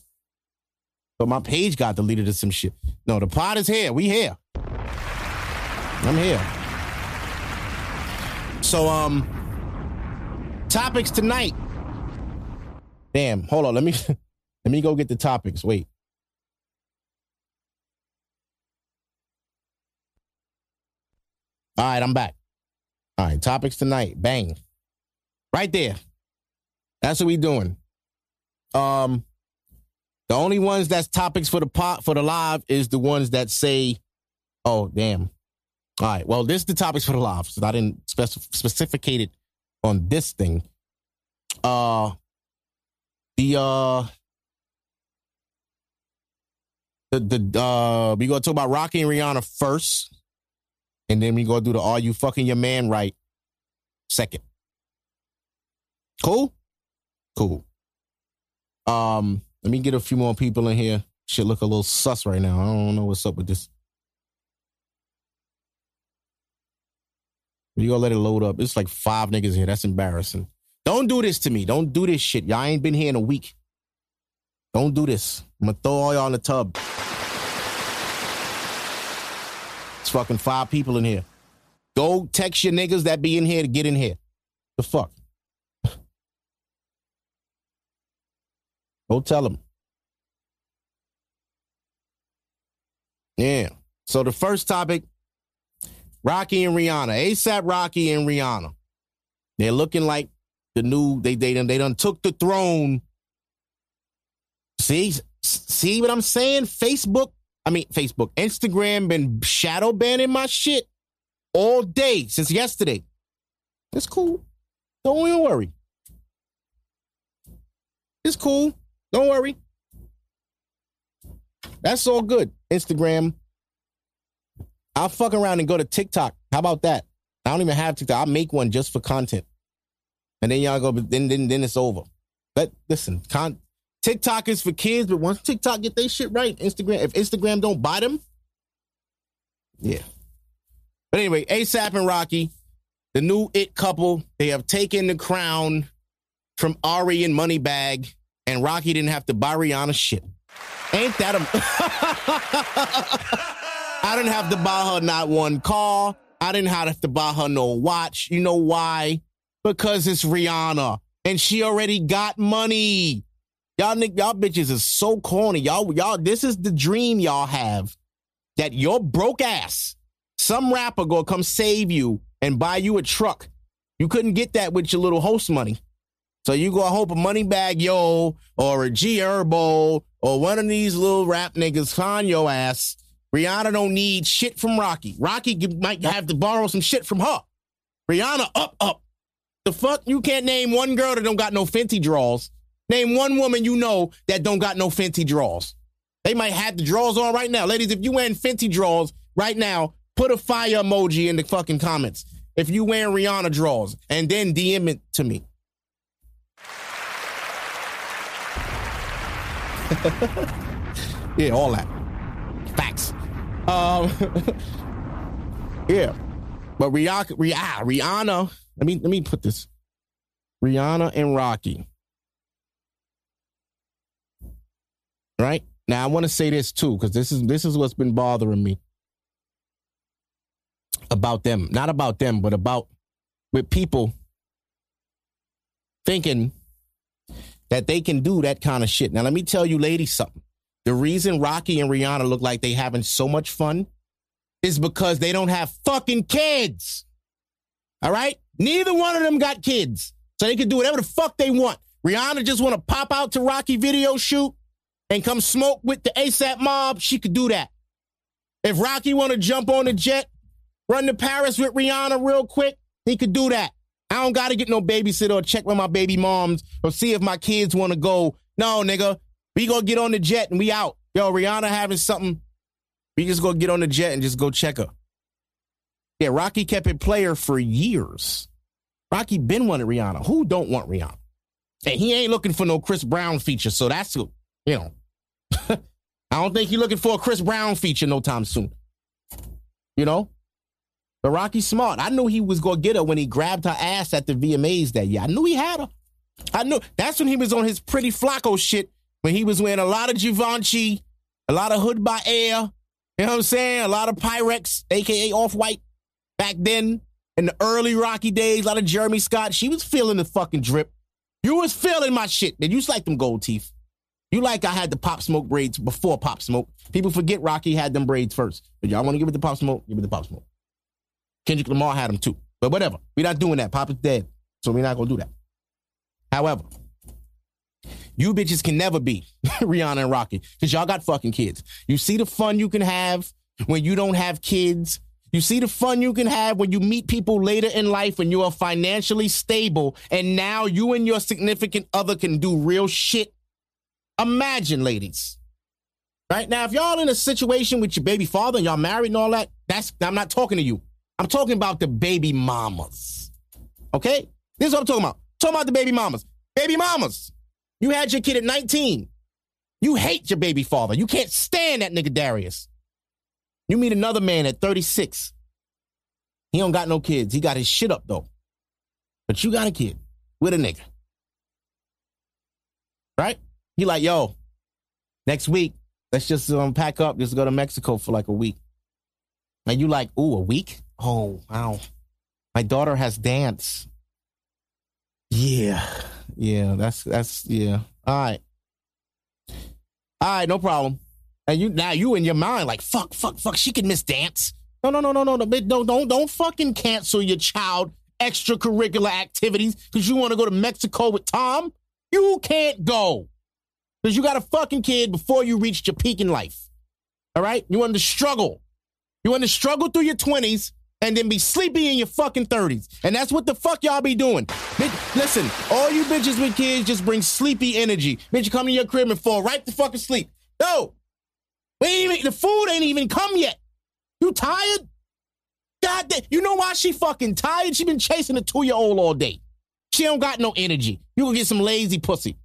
But my page got deleted or some shit. No, the pod is here. We here. I'm here. So um topics tonight. Damn, hold on. Let me let me go get the topics. Wait. All right, I'm back. All right, topics tonight. Bang. Right there. That's what we doing. Um the only ones that's topics for the pot for the live is the ones that say, oh damn. All right. Well, this is the topics for the live. So I didn't specif- specificate it on this thing. Uh the uh the the uh we gonna talk about Rocky and Rihanna first. And then we gonna do the are you fucking your man right second. Cool? Cool. Um, let me get a few more people in here. Shit look a little sus right now. I don't know what's up with this. You gonna let it load up. It's like five niggas here. That's embarrassing. Don't do this to me. Don't do this shit. Y'all ain't been here in a week. Don't do this. I'm gonna throw all y'all in the tub. It's fucking five people in here. Go text your niggas that be in here to get in here. The fuck? Go tell them. Yeah. So the first topic Rocky and Rihanna. ASAP Rocky and Rihanna. They're looking like the new, they, they, done, they done took the throne. See, see what I'm saying? Facebook, I mean, Facebook, Instagram been shadow banning my shit all day since yesterday. It's cool. Don't even worry. It's cool. Don't worry. That's all good. Instagram. I'll fuck around and go to TikTok. How about that? I don't even have TikTok. I'll make one just for content. And then y'all go, but then then then it's over. But listen, con- TikTok is for kids, but once TikTok get their shit right, Instagram, if Instagram don't buy them, yeah. But anyway, ASAP and Rocky, the new it couple, they have taken the crown from Ari and Moneybagg, and Rocky didn't have to buy Rihanna shit. Ain't that a I didn't have to buy her not one car. I didn't have to buy her no watch. You know why? Because it's Rihanna and she already got money. Y'all y'all bitches is so corny. Y'all y'all this is the dream y'all have that your broke ass some rapper gonna come save you and buy you a truck. You couldn't get that with your little host money. So you go hope a Moneybagg Yo or a G Herbo or one of these little rap niggas find your ass. Rihanna don't need shit from Rocky. Rocky might have to borrow some shit from her. Rihanna up up. The fuck you can't name one girl that don't got no Fenty draws. Name one woman you know that don't got no Fenty draws. They might have the draws on right now. Ladies, if you wearing Fenty draws right now, put a fire emoji in the fucking comments. If you wearing Rihanna draws and then DM it to me. yeah, all that. Facts. Um, yeah. But Rihanna, Rihanna, let me let me put this. Rihanna and Rocky. Right? Now I want to say this too, because this is this is what's been bothering me about them. Not about them, but about with people thinking that they can do that kind of shit. Now let me tell you, ladies, something. The reason Rocky and Rihanna look like they having so much fun is because they don't have fucking kids. All right? Neither one of them got kids. So they can do whatever the fuck they want. Rihanna just want to pop out to Rocky video shoot and come smoke with the ASAP mob. She could do that. If Rocky want to jump on a jet, run to Paris with Rihanna real quick, he could do that. I don't got to get no babysitter or check with my baby moms or see if my kids want to go. No, nigga. We gonna get on the jet and we out. Yo, Rihanna having something. We just gonna get on the jet and just go check her. Yeah, Rocky kept it player for years. Rocky been wanted Rihanna. Who don't want Rihanna? And he ain't looking for no Chris Brown feature, so that's who, you know. I don't think he looking for a Chris Brown feature no time soon. You know? But Rocky's smart. I knew he was gonna get her when he grabbed her ass at the VMAs that year. I knew he had her. I knew that's when he was on his pretty Flacko shit when he was wearing a lot of Givenchy, a lot of Hood by Air, you know what I'm saying? A lot of Pyrex, aka Off White. Back then, in the early Rocky days, a lot of Jeremy Scott. She was feeling the fucking drip. You was feeling my shit, man. You like them gold teeth. You like I had the pop smoke braids before pop smoke. People forget Rocky had them braids first. But y'all want to give it the pop smoke? Give it the pop smoke. Kendrick Lamar had them too. But whatever. We're not doing that. Pop is dead. So we're not gonna do that. However, you bitches can never be Rihanna and Rocky because y'all got fucking kids. You see the fun you can have when you don't have kids. You see the fun you can have when you meet people later in life when you are financially stable and now you and your significant other can do real shit. Imagine, ladies. Right now, if y'all in a situation with your baby father and y'all married and all that, that's I'm not talking to you. I'm talking about the baby mamas. Okay? This is what I'm talking about. talking about the baby mamas. Baby mamas. You had your kid at 19. You hate your baby father. You can't stand that nigga Darius. You meet another man at 36. He don't got no kids. He got his shit up though. But you got a kid with a nigga. Right? He like, yo, next week, let's just um, pack up, just go to Mexico for like a week. And you like, ooh, a week? Oh, wow. My daughter has dance. Yeah. Yeah, that's that's yeah. All right. All right, no problem. And you now you in your mind like fuck, fuck, fuck. She can miss dance. No, no, no, no, no, no. Don't don't don't fucking cancel your child extracurricular activities because you want to go to Mexico with Tom. You can't go because you got a fucking kid before you reached your peak in life. All right, you want to struggle. You want to struggle through your twenties and then be sleepy in your fucking 30s. And that's what the fuck y'all be doing. Bitch, listen, all you bitches with kids just bring sleepy energy. Bitch, you come to your crib and fall right to fucking sleep. Ain't even, the food ain't even come yet. You tired? God damn. You know why she fucking tired? She been chasing a two-year-old all day. She don't got no energy. You gonna get some lazy pussy.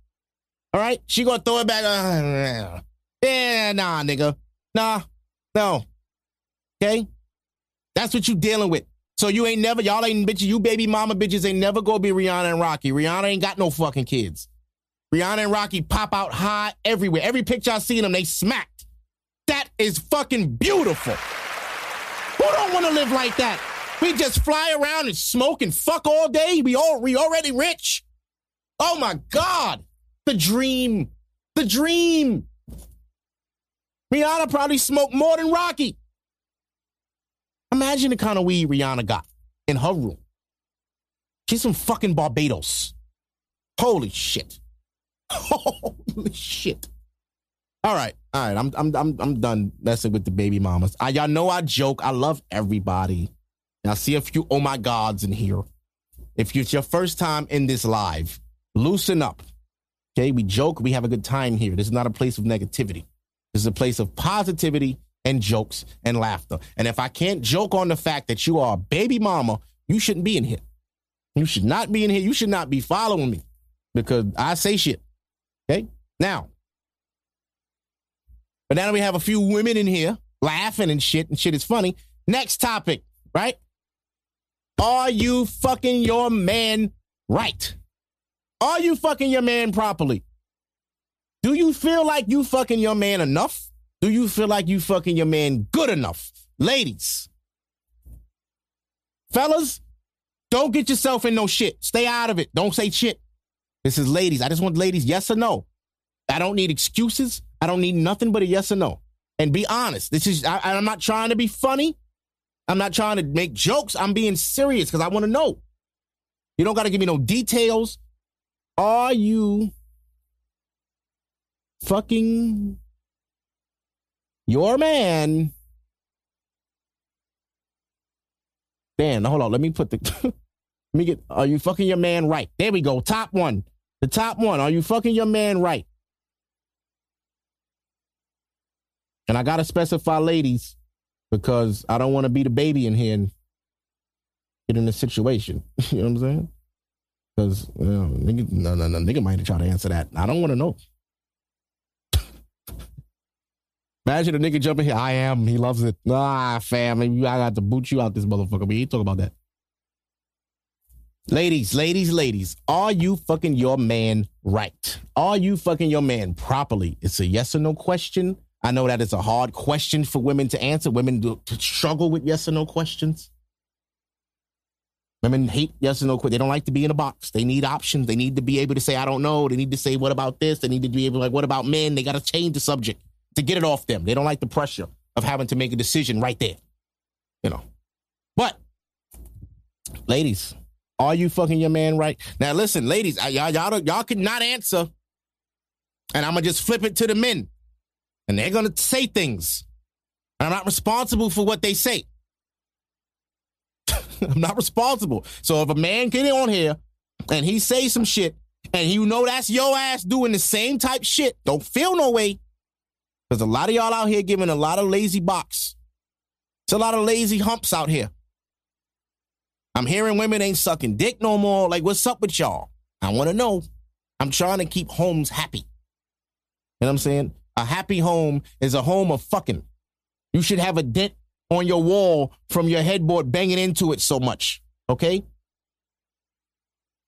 All right? She gonna throw it back. Uh, yeah, nah, nigga. Nah, no. Okay? That's what you dealing with. So you ain't never, y'all ain't bitches, you baby mama bitches ain't never gonna be Rihanna and Rocky. Rihanna ain't got no fucking kids. Rihanna and Rocky pop out high everywhere. Every picture I see them, they smacked. That is fucking beautiful. Who don't want to live like that? We just fly around and smoke and fuck all day. We all we already rich. Oh my God. The dream. The dream. Rihanna probably smoked more than Rocky. Imagine the kind of weed Rihanna got in her room. She's from fucking Barbados. Holy shit. Holy shit. All right, all right. I'm I'm I'm I'm done messing with the baby mamas. I, y'all know I joke. I love everybody. Now see a few oh my gods in here. If it's your first time in this live, loosen up. Okay, we joke. We have a good time here. This is not a place of negativity. This is a place of positivity and jokes and laughter. And if I can't joke on the fact that you are a baby mama, you shouldn't be in here. You should not be in here. You should not be following me because I say shit. Okay? Now, but now that we have a few women in here laughing and shit, and shit is funny. Next topic, right? Are you fucking your man right? Are you fucking your man properly? Do you feel like you fucking your man enough? Do you feel like you fucking your man good enough? Ladies, fellas, don't get yourself in no shit. Stay out of it. Don't say shit. This is ladies. I just want ladies, yes or no. I don't need excuses. I don't need nothing but a yes or no. And be honest. This is, I, I'm not trying to be funny. I'm not trying to make jokes. I'm being serious because I want to know. You don't got to give me no details. Are you fucking your man. Dan, hold on. Let me put the. let me get. Are you fucking your man right? There we go. Top one. The top one. Are you fucking your man right? And I gotta specify, ladies, because I don't want to be the baby in here and get in a situation. you know what I'm saying? Because you know, nigga, no, no, no, nigga might try to answer that. I don't want to know. Imagine a nigga jumping here. I am. He loves it. Ah, fam. I got to boot you out this motherfucker. We ain't talking about that. Ladies, ladies, ladies, are you fucking your man right? Are you fucking your man properly? It's a yes or no question. I know that it's a hard question for women to answer. Women do, to struggle with yes or no questions. Women hate yes or no quick. They don't like to be in a box. They need options. They need to be able to say, I don't know. They need to say, what about this? They need to be able to like, what about men? They got to change the subject to get it off them. They don't like the pressure of having to make a decision right there. You know. But, ladies, are you fucking your man right? Now, listen, ladies, y'all, y'all, y'all can not answer. And I'm going to just flip it to the men. And they're going to say things. And I'm not responsible for what they say. I'm not responsible. So if a man get on here and he say some shit and you know that's your ass doing the same type shit, don't feel no way. There's a lot of y'all out here giving a lot of lazy box. It's a lot of lazy humps out here. I'm hearing women ain't sucking dick no more. Like, what's up with y'all? I want to know. I'm trying to keep homes happy. You know what I'm saying? A happy home is a home of fucking. You should have a dent on your wall from your headboard banging into it so much. Okay?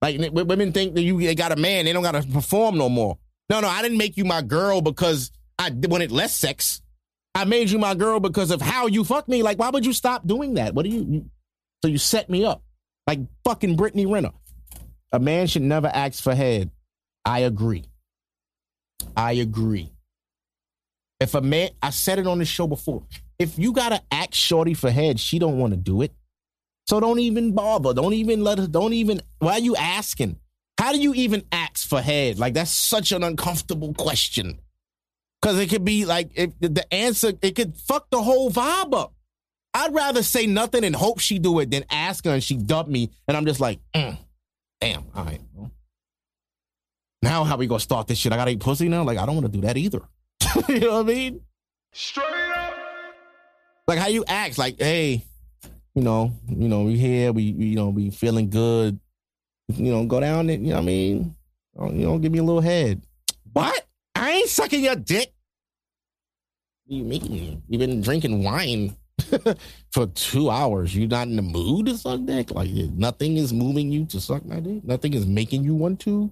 Like women think that you they got a man, they don't gotta perform no more. No, no, I didn't make you my girl because I wanted less sex. I made you my girl because of how you fuck me. Like, why would you stop doing that? What do you, you so you set me up? Like fucking Brittany Renner. A man should never ask for head. I agree. I agree. If a man, I said it on the show before. If you gotta ask Shorty for head, she don't want to do it. So don't even bother. Don't even let her. Don't even. Why are you asking? How do you even ask for head? Like that's such an uncomfortable question. Because it could be like if the answer, it could fuck the whole vibe up. I'd rather say nothing and hope she do it than ask her and she dump me and I'm just like, mm, damn. All right. Well, now how we gonna start this shit? I gotta eat pussy now. Like I don't want to do that either. you know what I mean? Straight up. like how you act? Like hey you know you know we here we, you know we feeling good. You know go down and you know what i mean? Oh, you know give me a little head. What? I ain't sucking your dick. What do you mean? You've been drinking wine for two hours. You not in the mood to suck dick? Like nothing is moving you to suck my dick? Nothing is making you want to?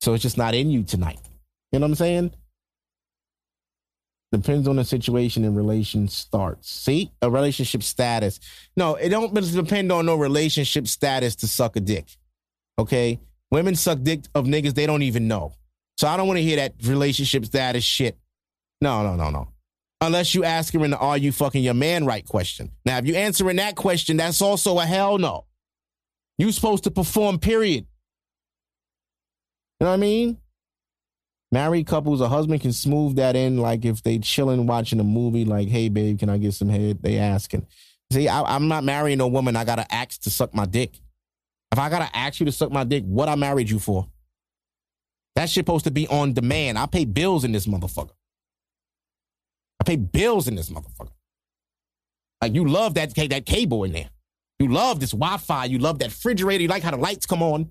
So it's just not in you tonight. You know what i'm saying depends on the situation and relation starts. See, a relationship status. No, it don't depend on no relationship status to suck a dick. Okay, women suck dick of niggas they don't even know. So I don't want to hear that relationship status shit. No, no, no, no. Unless you ask her in the "Are you fucking your man right?" question. Now, if you answering that question, that's also a hell no. You supposed to perform. Period. You know what I mean? Married couples, a husband can smooth that in, like if they chilling watching a movie, like, "Hey, babe, can I get some head?" They asking. See, I, I'm not marrying a woman. I gotta ask to suck my dick. If I gotta ask you to suck my dick, what I married you for? That shit supposed to be on demand. I pay bills in this motherfucker. I pay bills in this motherfucker. Like you love that that cable in there. You love this Wi-Fi. You love that refrigerator. You like how the lights come on.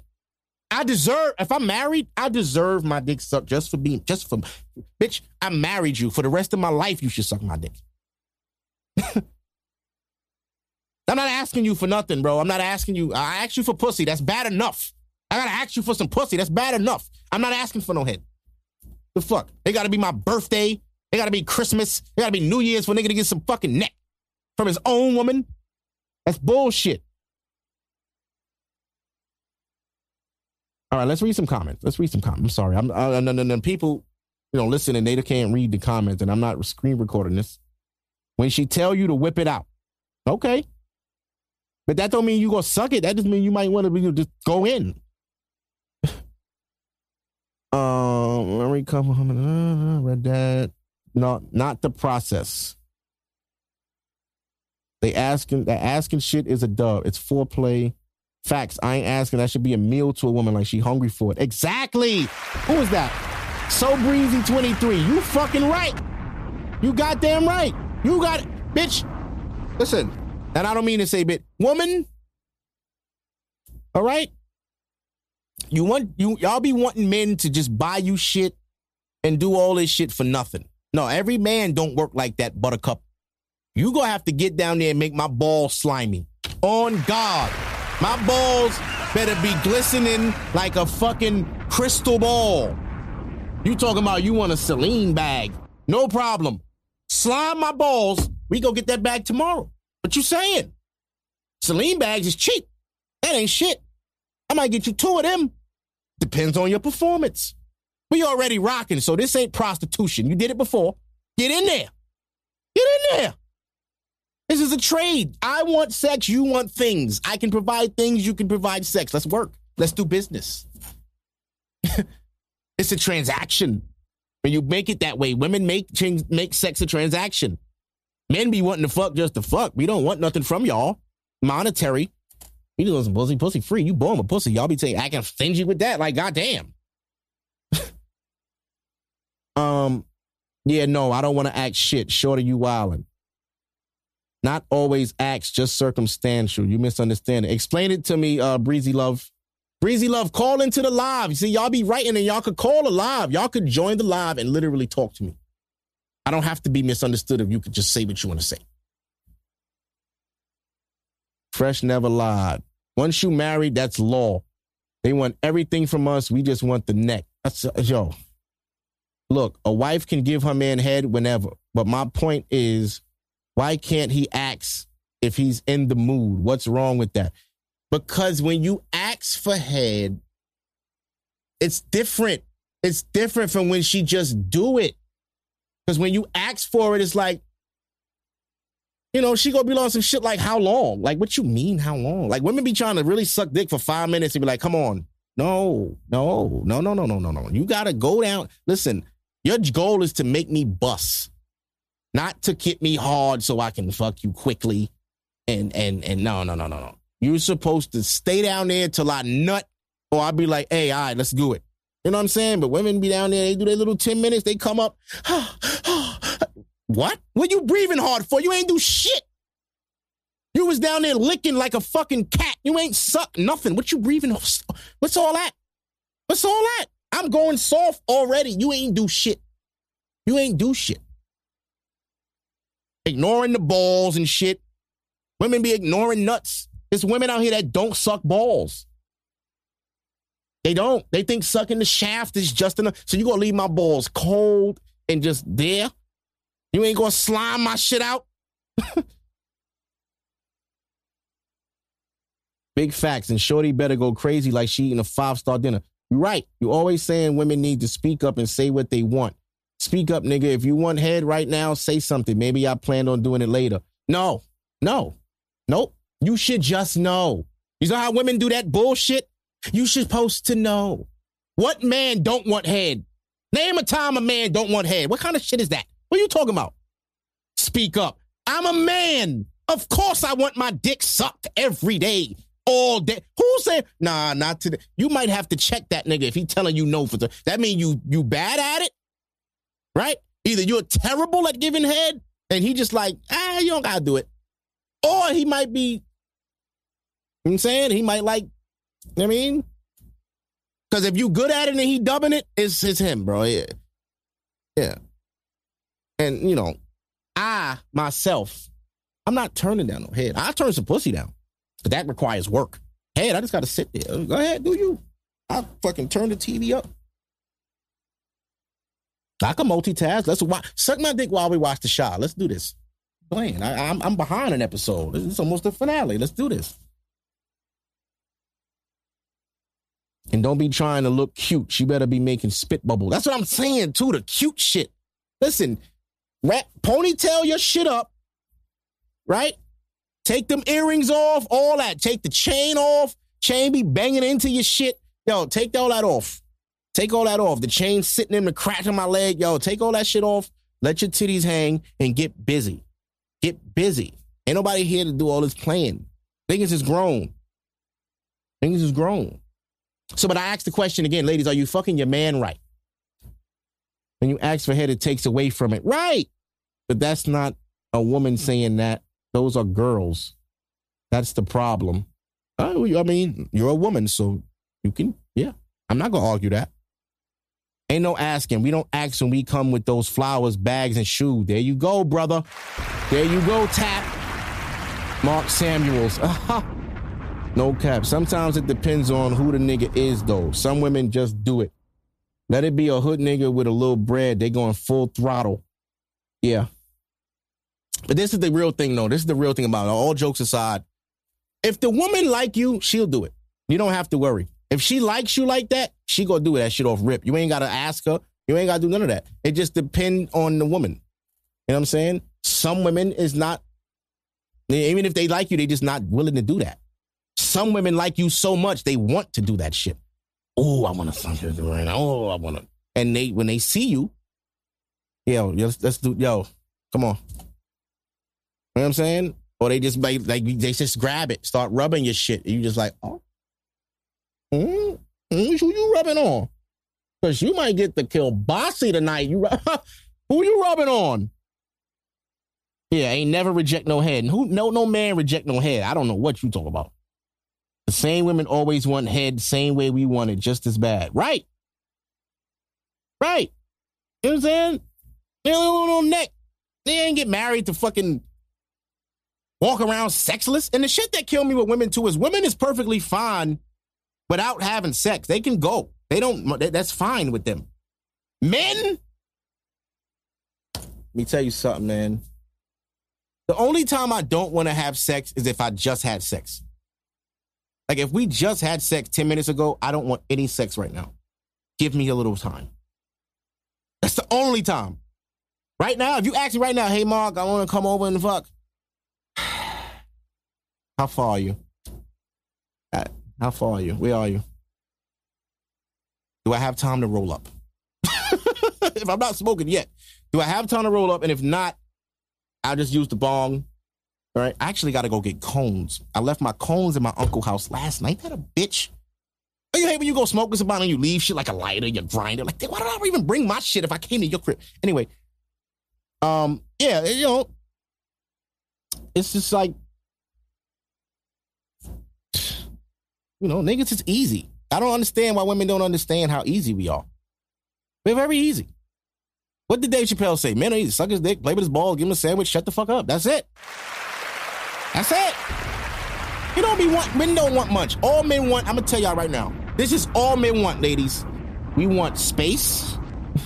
I deserve, if I'm married, I deserve my dick sucked just for being, just for, bitch, I married you. For the rest of my life, you should suck my dick. I'm not asking you for nothing, bro. I'm not asking you. I asked you for pussy. That's bad enough. I gotta ask you for some pussy. That's bad enough. I'm not asking for no head. The fuck? They gotta be my birthday. They gotta be Christmas. They gotta be New Year's for nigga to get some fucking neck from his own woman. That's bullshit. All right, let's read some comments. Let's read some comments. I'm sorry. I'm uh, no, no, no. People, you know, listen and they can't read the comments, and I'm not screen recording this. When she tell you to whip it out, okay, but that don't mean you gonna suck it. That just mean you might want to be just go in. um, memory couple, uh, read that. No, not the process. They asking, that asking shit is a dub. It's foreplay. Facts. I ain't asking. That should be a meal to a woman like she hungry for it. Exactly. Who is that? So breezy 23. You fucking right. You goddamn right. You got it. Bitch. Listen. And I don't mean to say bit. Woman. All right. You want you y'all be wanting men to just buy you shit and do all this shit for nothing. No, every man don't work like that, buttercup. You gonna have to get down there and make my balls slimy. On God. My balls better be glistening like a fucking crystal ball. You talking about you want a Celine bag. No problem. Slime my balls. We go get that bag tomorrow. What you saying? Celine bags is cheap. That ain't shit. I might get you two of them. Depends on your performance. We already rocking, so this ain't prostitution. You did it before. Get in there. Get in there. This is a trade. I want sex, you want things. I can provide things, you can provide sex. Let's work. Let's do business. it's a transaction. When you make it that way, women make make sex a transaction. Men be wanting to fuck just to fuck. We don't want nothing from y'all. Monetary. You do some pussy, pussy free. You born a pussy. Y'all be saying I can stingy with that. Like, goddamn. um, yeah, no, I don't want to act shit. Short of you wildin'. Not always acts, just circumstantial. You misunderstand it. Explain it to me, uh, Breezy Love. Breezy Love, call into the live. You see, y'all be writing and y'all could call a live. Y'all could join the live and literally talk to me. I don't have to be misunderstood if you could just say what you want to say. Fresh never lied. Once you married, that's law. They want everything from us. We just want the neck. That's uh, yo. Look, a wife can give her man head whenever, but my point is, why can't he ask if he's in the mood? What's wrong with that? Because when you ask for head, it's different. It's different from when she just do it. Because when you ask for it, it's like, you know, she gonna be on some shit like how long? Like, what you mean how long? Like women be trying to really suck dick for five minutes and be like, come on. No, no, no, no, no, no, no, no. You gotta go down. Listen, your goal is to make me bust, not to hit me hard so I can fuck you quickly. And and and no, no, no, no, no. You're supposed to stay down there till I nut, or I'll be like, hey, all right, let's do it. You know what I'm saying? But women be down there, they do their little 10 minutes, they come up. what? What you breathing hard for? You ain't do shit. You was down there licking like a fucking cat. You ain't suck nothing. What you breathing? What's all that? What's all that? I'm going soft already. You ain't do shit. You ain't do shit. Ignoring the balls and shit. Women be ignoring nuts. There's women out here that don't suck balls. They don't. They think sucking the shaft is just enough. So you gonna leave my balls cold and just there? You ain't gonna slime my shit out? Big facts. And Shorty better go crazy like she eating a five star dinner. You're right. You always saying women need to speak up and say what they want. Speak up, nigga. If you want head right now, say something. Maybe I planned on doing it later. No, no, nope. You should just know. You know how women do that bullshit? You should supposed to know. What man don't want head? Name a time a man don't want head. What kind of shit is that? What are you talking about? Speak up. I'm a man. Of course I want my dick sucked every day. All day. Who said nah, not today? You might have to check that nigga if he telling you no for the that mean you you bad at it? Right? Either you're terrible at giving head and he just like, ah, you don't gotta do it. Or he might be, you know I'm saying? He might like I mean, because if you good at it and he dubbing it, it's it's him, bro. Yeah, yeah. And you know, I myself, I'm not turning down no head. I turn some pussy down, but that requires work. Head, I just got to sit there. Go ahead, do you? I fucking turn the TV up. I can multitask. Let's watch. Suck my dick while we watch the shot. Let's do this. Playing. I, I'm I'm behind an episode. It's almost the finale. Let's do this. And don't be trying to look cute. She better be making spit bubble. That's what I'm saying too. The cute shit. Listen, wrap, ponytail your shit up, right? Take them earrings off, all that. Take the chain off. Chain be banging into your shit. Yo, take all that off. Take all that off. The chain sitting in the crack of my leg. Yo, take all that shit off. Let your titties hang and get busy. Get busy. Ain't nobody here to do all this playing. Niggas is grown. Niggas is grown. So, but I asked the question again, ladies, are you fucking your man right? When you ask for head, it takes away from it. Right. But that's not a woman saying that. Those are girls. That's the problem. I mean, you're a woman, so you can, yeah. I'm not going to argue that. Ain't no asking. We don't ask when we come with those flowers, bags, and shoes. There you go, brother. There you go, tap. Mark Samuels. No cap. Sometimes it depends on who the nigga is, though. Some women just do it. Let it be a hood nigga with a little bread. They going full throttle. Yeah. But this is the real thing, though. This is the real thing about it. All jokes aside, If the woman like you, she'll do it. You don't have to worry. If she likes you like that, she gonna do that shit off rip. You ain't gotta ask her. You ain't gotta do none of that. It just depend on the woman. You know what I'm saying? Some women is not, even if they like you, they just not willing to do that. Some women like you so much they want to do that shit. Oh, I want to suck your right now. Oh, I want to. And they when they see you, yo, let's, let's do yo, come on. You know what I'm saying? Or they just like, like they just grab it, start rubbing your shit. You just like, oh, mm, mm, who you rubbing on? Because you might get the kill bossy tonight. You who you rubbing on? Yeah, ain't never reject no head. And who no no man reject no head. I don't know what you talk about. The same women always want head the same way we want it, just as bad. Right. Right. You know what I'm saying? They no neck. They ain't get married to fucking walk around sexless. And the shit that kill me with women too is women is perfectly fine without having sex. They can go. They don't. That's fine with them. Men. Let me tell you something, man. The only time I don't want to have sex is if I just had sex. Like if we just had sex 10 minutes ago, I don't want any sex right now. Give me a little time. That's the only time. Right now, if you ask me right now, hey Mark, I want to come over and fuck. How far are you? How far are you? Where are you? Do I have time to roll up? if I'm not smoking yet, do I have time to roll up? And if not, I'll just use the bong. All right. I actually got to go get cones. I left my cones in my uncle's house last night. That a bitch. Oh, you hate when you go smoke with somebody and you leave shit like a lighter, your grinder. Like, why did I even bring my shit if I came to your crib? Anyway, um, yeah, you know, it's just like, you know, niggas, it's easy. I don't understand why women don't understand how easy we are. We're very easy. What did Dave Chappelle say? Men are easy. Suck his dick, play with his ball, give him a sandwich, shut the fuck up. That's it. That's it. You don't be want men don't want much. All men want, I'm gonna tell y'all right now. This is all men want, ladies. We want space,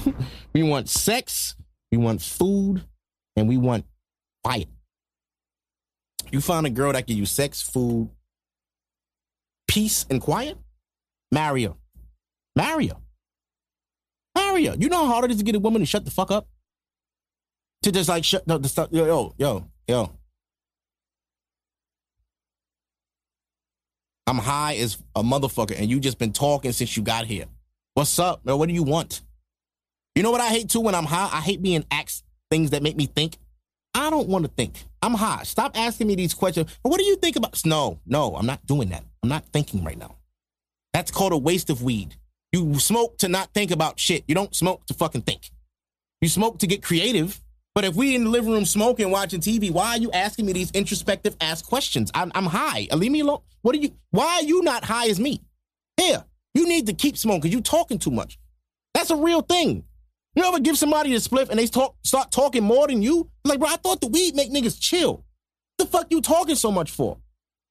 we want sex, we want food, and we want quiet. You find a girl that give you sex, food, peace, and quiet, marry her. Marry her. Marry her. You know how hard it is to get a woman to shut the fuck up? To just like shut the stuff. Yo, yo, yo, yo. I'm high as a motherfucker, and you just been talking since you got here. What's up, man? What do you want? You know what I hate too when I'm high? I hate being asked things that make me think. I don't want to think. I'm high. Stop asking me these questions. But what do you think about? No, no, I'm not doing that. I'm not thinking right now. That's called a waste of weed. You smoke to not think about shit. You don't smoke to fucking think. You smoke to get creative. But if we in the living room smoking, watching TV, why are you asking me these introspective ass questions? I'm, I'm high. Uh, leave me alone. What are you? Why are you not high as me? Here, you need to keep smoking you talking too much. That's a real thing. You ever give somebody a spliff and they talk, start talking more than you? Like, bro, I thought the weed make niggas chill. What the fuck you talking so much for?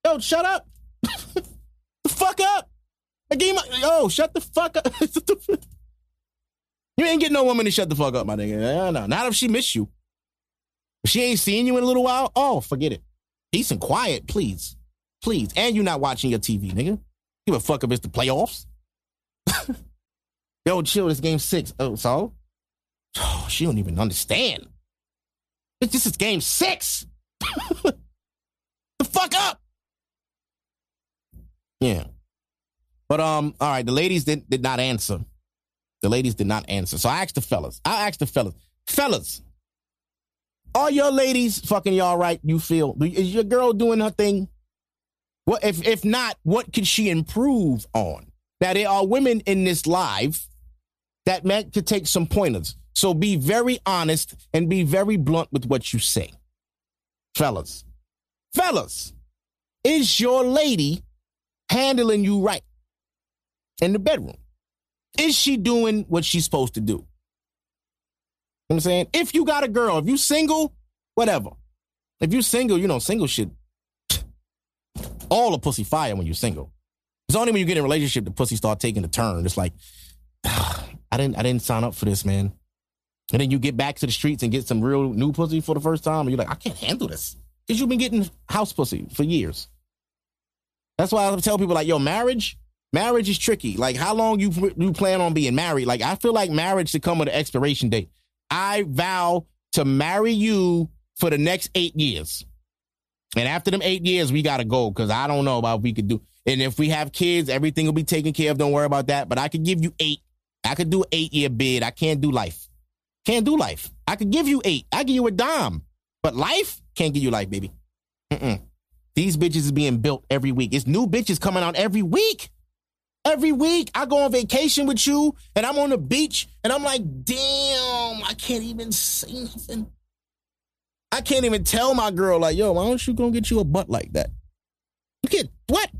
Yo, shut up. the fuck up. I gave my, yo, shut the fuck up. you ain't getting no woman to shut the fuck up, my nigga. No, no, not if she miss you. If she ain't seen you in a little while, oh, forget it. Peace and quiet, please. Please. And you're not watching your TV, nigga. Give a fuck if it's the playoffs. Yo, chill, this game six. Oh, so? Oh, she don't even understand. This is game six. the fuck up. Yeah. But um, all right, the ladies did, did not answer. The ladies did not answer. So I asked the fellas. I asked the fellas. Fellas, are your ladies fucking y'all right? You feel is your girl doing her thing? What if if not, what could she improve on? Now there are women in this live that meant to take some pointers. So be very honest and be very blunt with what you say. Fellas. Fellas, is your lady handling you right in the bedroom? Is she doing what she's supposed to do? You know I'm saying? If you got a girl, if you single, whatever. If you single, you know, single shit. All the pussy fire when you're single. It's only when you get in a relationship the pussy start taking a turn. It's like, I didn't I didn't sign up for this, man. And then you get back to the streets and get some real new pussy for the first time, and you're like, I can't handle this. Because you've been getting house pussy for years. That's why I tell people like, yo, marriage, marriage is tricky. Like, how long you you plan on being married? Like, I feel like marriage should come with an expiration date. I vow to marry you for the next eight years. And after them eight years, we gotta go because I don't know about we could do. And if we have kids, everything will be taken care of. Don't worry about that. But I could give you eight. I could do eight year bid. I can't do life. Can't do life. I could give you eight. I give you a dime. But life can't give you life, baby. Mm-mm. These bitches is being built every week. It's new bitches coming out every week. Every week, I go on vacation with you and I'm on the beach and I'm like, damn, I can't even say nothing. I can't even tell my girl, like, yo, why don't you go get you a butt like that? You can't, what?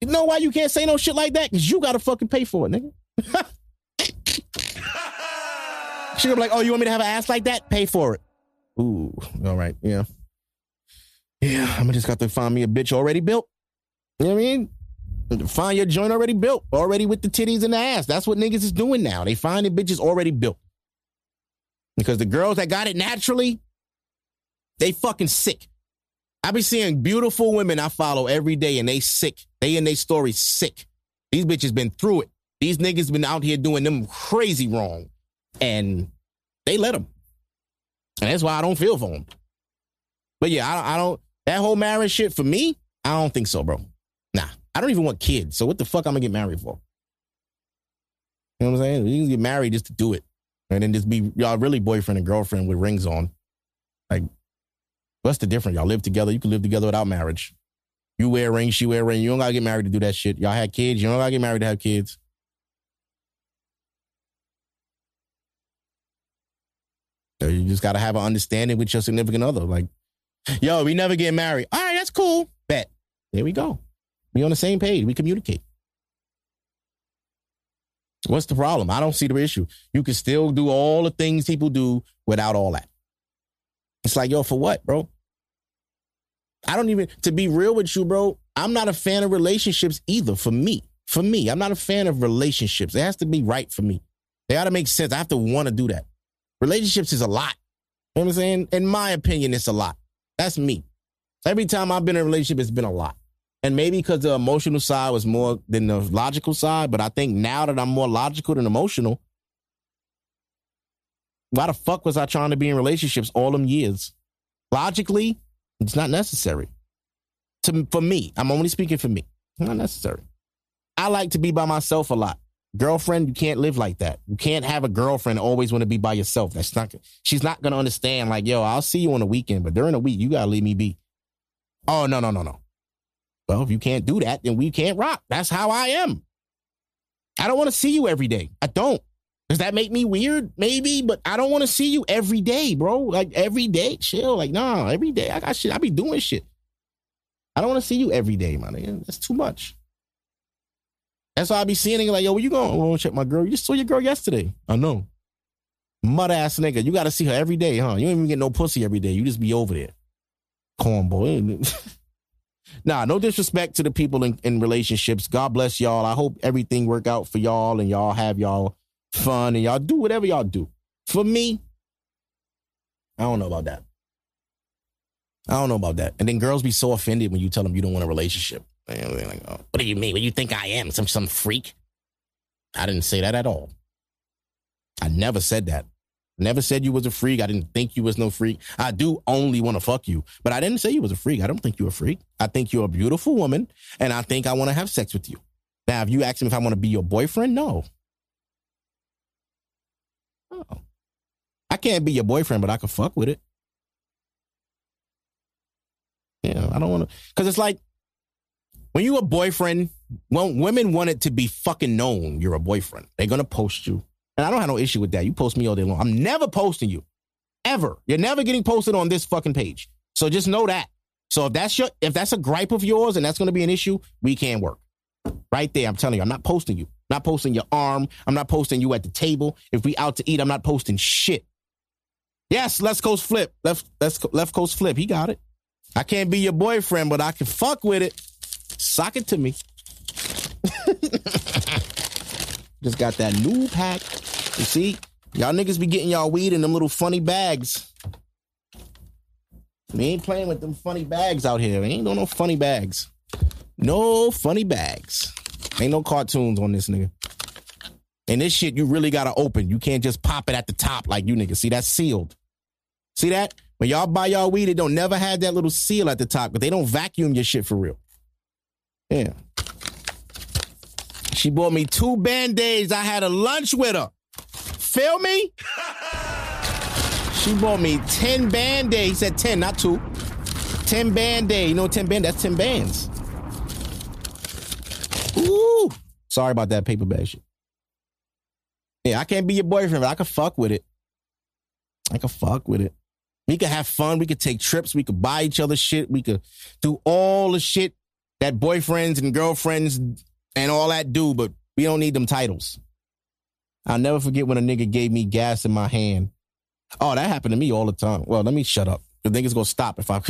You know why you can't say no shit like that? Because you got to fucking pay for it, nigga. she gonna be like, oh, you want me to have an ass like that? Pay for it. Ooh, all right, yeah. Yeah, I'm just got to find me a bitch already built. You know what I mean? Find your joint already built, already with the titties and the ass. That's what niggas is doing now. They find the bitches already built. Because the girls that got it naturally, they fucking sick. I be seeing beautiful women I follow every day and they sick. They in their story sick. These bitches been through it. These niggas been out here doing them crazy wrong. And they let them. And that's why I don't feel for them. But yeah, I, I don't, that whole marriage shit for me, I don't think so, bro. Nah, I don't even want kids. So what the fuck I'm gonna get married for? You know what I'm saying? You can get married just to do it. And then just be y'all really boyfriend and girlfriend with rings on. Like, what's the difference? Y'all live together. You can live together without marriage. You wear a ring, she wear ring. You don't gotta get married to do that shit. Y'all had kids. You don't gotta get married to have kids. So you just gotta have an understanding with your significant other. Like, yo, we never get married. All right, that's cool. Bet. There we go. We on the same page. We communicate. What's the problem? I don't see the issue. You can still do all the things people do without all that. It's like, yo, for what, bro? I don't even, to be real with you, bro, I'm not a fan of relationships either for me. For me, I'm not a fan of relationships. It has to be right for me. They got to make sense. I have to want to do that. Relationships is a lot. You know what I'm saying? In my opinion, it's a lot. That's me. Every time I've been in a relationship, it's been a lot. And maybe because the emotional side was more than the logical side, but I think now that I'm more logical than emotional, why the fuck was I trying to be in relationships all them years? Logically, it's not necessary. To for me, I'm only speaking for me. It's not necessary. I like to be by myself a lot. Girlfriend, you can't live like that. You can't have a girlfriend always want to be by yourself. That's not. She's not gonna understand. Like, yo, I'll see you on the weekend, but during the week, you gotta leave me be. Oh no, no, no, no. Well, if you can't do that, then we can't rock. That's how I am. I don't want to see you every day. I don't. Does that make me weird? Maybe, but I don't want to see you every day, bro. Like every day, chill. Like, nah, every day I got shit. I be doing shit. I don't want to see you every day, man. That's too much. That's why I be seeing it like, yo, where you going? Oh, I want to check my girl. You just saw your girl yesterday. I know. Mud ass nigga. You got to see her every day, huh? You don't even get no pussy every day. You just be over there. Corn boy. nah, no disrespect to the people in, in relationships. God bless y'all. I hope everything work out for y'all and y'all have y'all fun and y'all do whatever y'all do. For me, I don't know about that. I don't know about that. And then girls be so offended when you tell them you don't want a relationship. They're like, oh, what do you mean? What do you think I am? Some some freak? I didn't say that at all. I never said that. Never said you was a freak. I didn't think you was no freak. I do only want to fuck you, but I didn't say you was a freak. I don't think you're a freak. I think you're a beautiful woman, and I think I want to have sex with you. Now, if you ask me if I want to be your boyfriend, no. Oh. I can't be your boyfriend, but I can fuck with it. Yeah, I don't want to, because it's like when you a boyfriend, well, women want it to be fucking known you're a boyfriend. They're gonna post you, and I don't have no issue with that. You post me all day long. I'm never posting you, ever. You're never getting posted on this fucking page. So just know that. So if that's your, if that's a gripe of yours and that's gonna be an issue, we can't work. Right there, I'm telling you, I'm not posting you. I'm not posting your arm. I'm not posting you at the table. If we out to eat, I'm not posting shit. Yes, left coast flip. Left, left, left coast flip. He got it. I can't be your boyfriend, but I can fuck with it. Sock it to me. Just got that new pack. You see, y'all niggas be getting y'all weed in them little funny bags. We ain't playing with them funny bags out here. We ain't doing no funny bags. No funny bags. Ain't no cartoons on this nigga. And this shit you really gotta open. You can't just pop it at the top like you niggas. See, that's sealed. See that? When y'all buy y'all weed, it don't never have that little seal at the top, but they don't vacuum your shit for real. Yeah. She bought me two band-aids. I had a lunch with her. Feel me? She bought me 10 band-aids. He said 10, not two. 10 band-aids. You know 10 band? That's 10 bands. Ooh. Sorry about that paper bag shit. Yeah, I can't be your boyfriend, but I can fuck with it. I can fuck with it. We could have fun. We could take trips. We could buy each other shit. We could do all the shit that boyfriends and girlfriends and all that do, but we don't need them titles. I'll never forget when a nigga gave me gas in my hand. Oh, that happened to me all the time. Well, let me shut up. The nigga's gonna stop if I.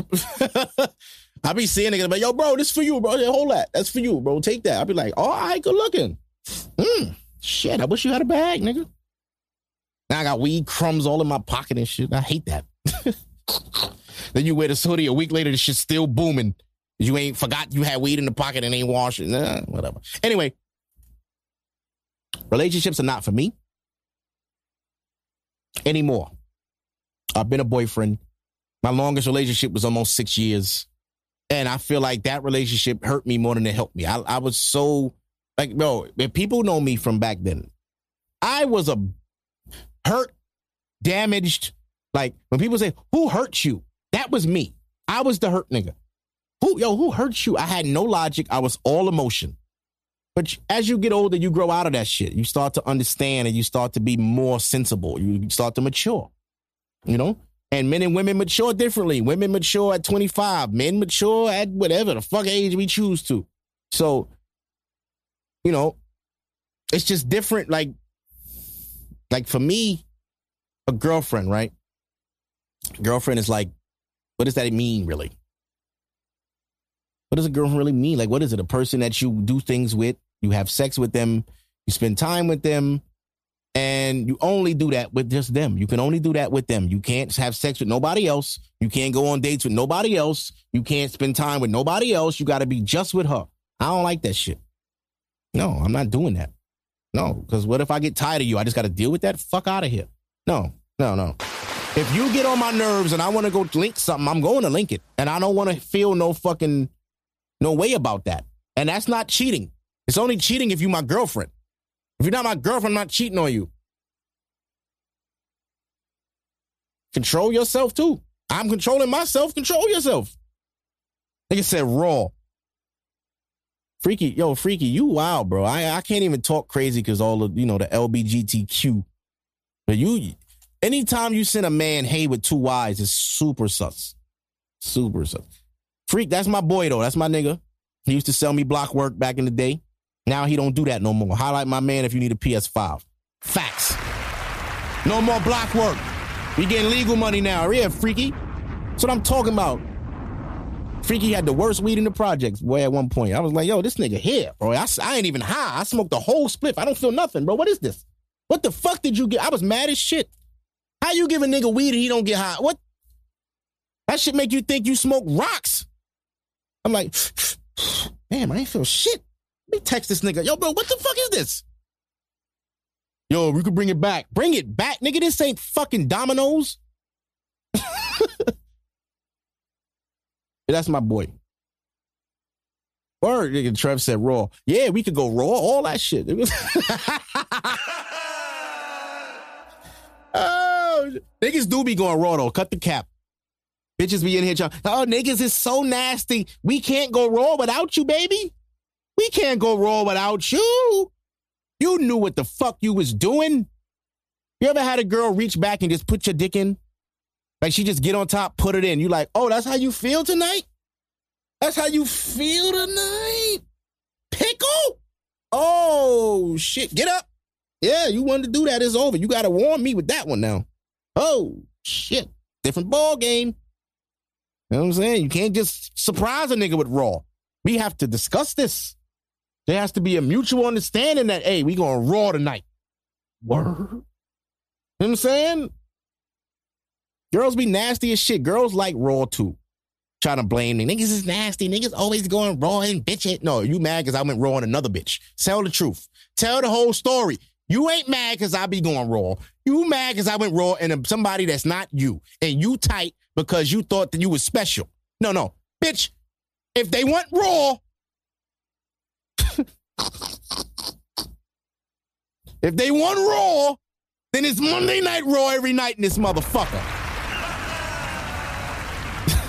I be seeing niggas, but yo, bro, this for you, bro. Yeah, hold that. That's for you, bro. Take that. I'll be like, all right, good looking. Mm, shit, I wish you had a bag, nigga. Now I got weed crumbs all in my pocket and shit. I hate that. then you wear the hoodie a week later, the shit's still booming. You ain't forgot you had weed in the pocket and ain't washed it. Nah, whatever. Anyway, relationships are not for me anymore. I've been a boyfriend. My longest relationship was almost six years. And I feel like that relationship hurt me more than it helped me. I, I was so like, bro, if people know me from back then, I was a hurt, damaged. Like when people say, who hurt you? That was me. I was the hurt nigga. Who, yo, who hurt you? I had no logic. I was all emotion. But as you get older, you grow out of that shit. You start to understand and you start to be more sensible. You start to mature, you know? And men and women mature differently. Women mature at 25, men mature at whatever the fuck age we choose to. So, you know, it's just different. Like, like for me, a girlfriend, right? Girlfriend is like, what does that mean, really? What does a girlfriend really mean? Like, what is it? A person that you do things with, you have sex with them, you spend time with them, and you only do that with just them. You can only do that with them. You can't have sex with nobody else. You can't go on dates with nobody else. You can't spend time with nobody else. You got to be just with her. I don't like that shit. No, I'm not doing that. No, because what if I get tired of you? I just got to deal with that? Fuck out of here. No, no, no. If you get on my nerves and I want to go link something, I'm going to link it. And I don't want to feel no fucking, no way about that. And that's not cheating. It's only cheating if you my girlfriend. If you're not my girlfriend, I'm not cheating on you. Control yourself too. I'm controlling myself. Control yourself. Nigga said raw. Freaky, yo, freaky, you wild, bro. I, I can't even talk crazy because all of you know the LBGTQ. But you, anytime you send a man hey with two Y's, it's super sus, super sus. Freak, that's my boy though. That's my nigga. He used to sell me block work back in the day. Now he don't do that no more. Highlight my man if you need a PS5. Facts. No more block work. We getting legal money now. Yeah, freaky. That's what I'm talking about. Freaky had the worst weed in the projects, boy, at one point. I was like, yo, this nigga here, bro. I, I ain't even high. I smoked the whole spliff. I don't feel nothing, bro. What is this? What the fuck did you get? I was mad as shit. How you give a nigga weed and he don't get high? What? That shit make you think you smoke rocks. I'm like, damn, I ain't feel shit. Let me text this nigga. Yo, bro, what the fuck is this? Yo, we could bring it back. Bring it back, nigga. This ain't fucking dominoes. That's my boy. Word, nigga. Trev said raw. Yeah, we could go raw. All that shit. oh, niggas do be going raw though. Cut the cap. Bitches be in here trying. Oh, niggas is so nasty. We can't go raw without you, baby. We can't go raw without you. You knew what the fuck you was doing. You ever had a girl reach back and just put your dick in? Like she just get on top, put it in. You like, oh, that's how you feel tonight? That's how you feel tonight? Pickle? Oh shit. Get up. Yeah, you wanted to do that. It's over. You gotta warn me with that one now. Oh shit. Different ball game. You know what I'm saying? You can't just surprise a nigga with raw. We have to discuss this. There has to be a mutual understanding that, hey, we going raw tonight. Word. You know what I'm saying? Girls be nasty as shit. Girls like raw too. trying to blame me. Niggas is nasty. Niggas always going raw and bitch it. No, you mad because I went raw on another bitch. Tell the truth. Tell the whole story. You ain't mad because I be going raw. You mad because I went raw and somebody that's not you. And you tight because you thought that you was special. No, no. Bitch, if they want raw, if they want raw, then it's Monday Night Raw every night in this motherfucker.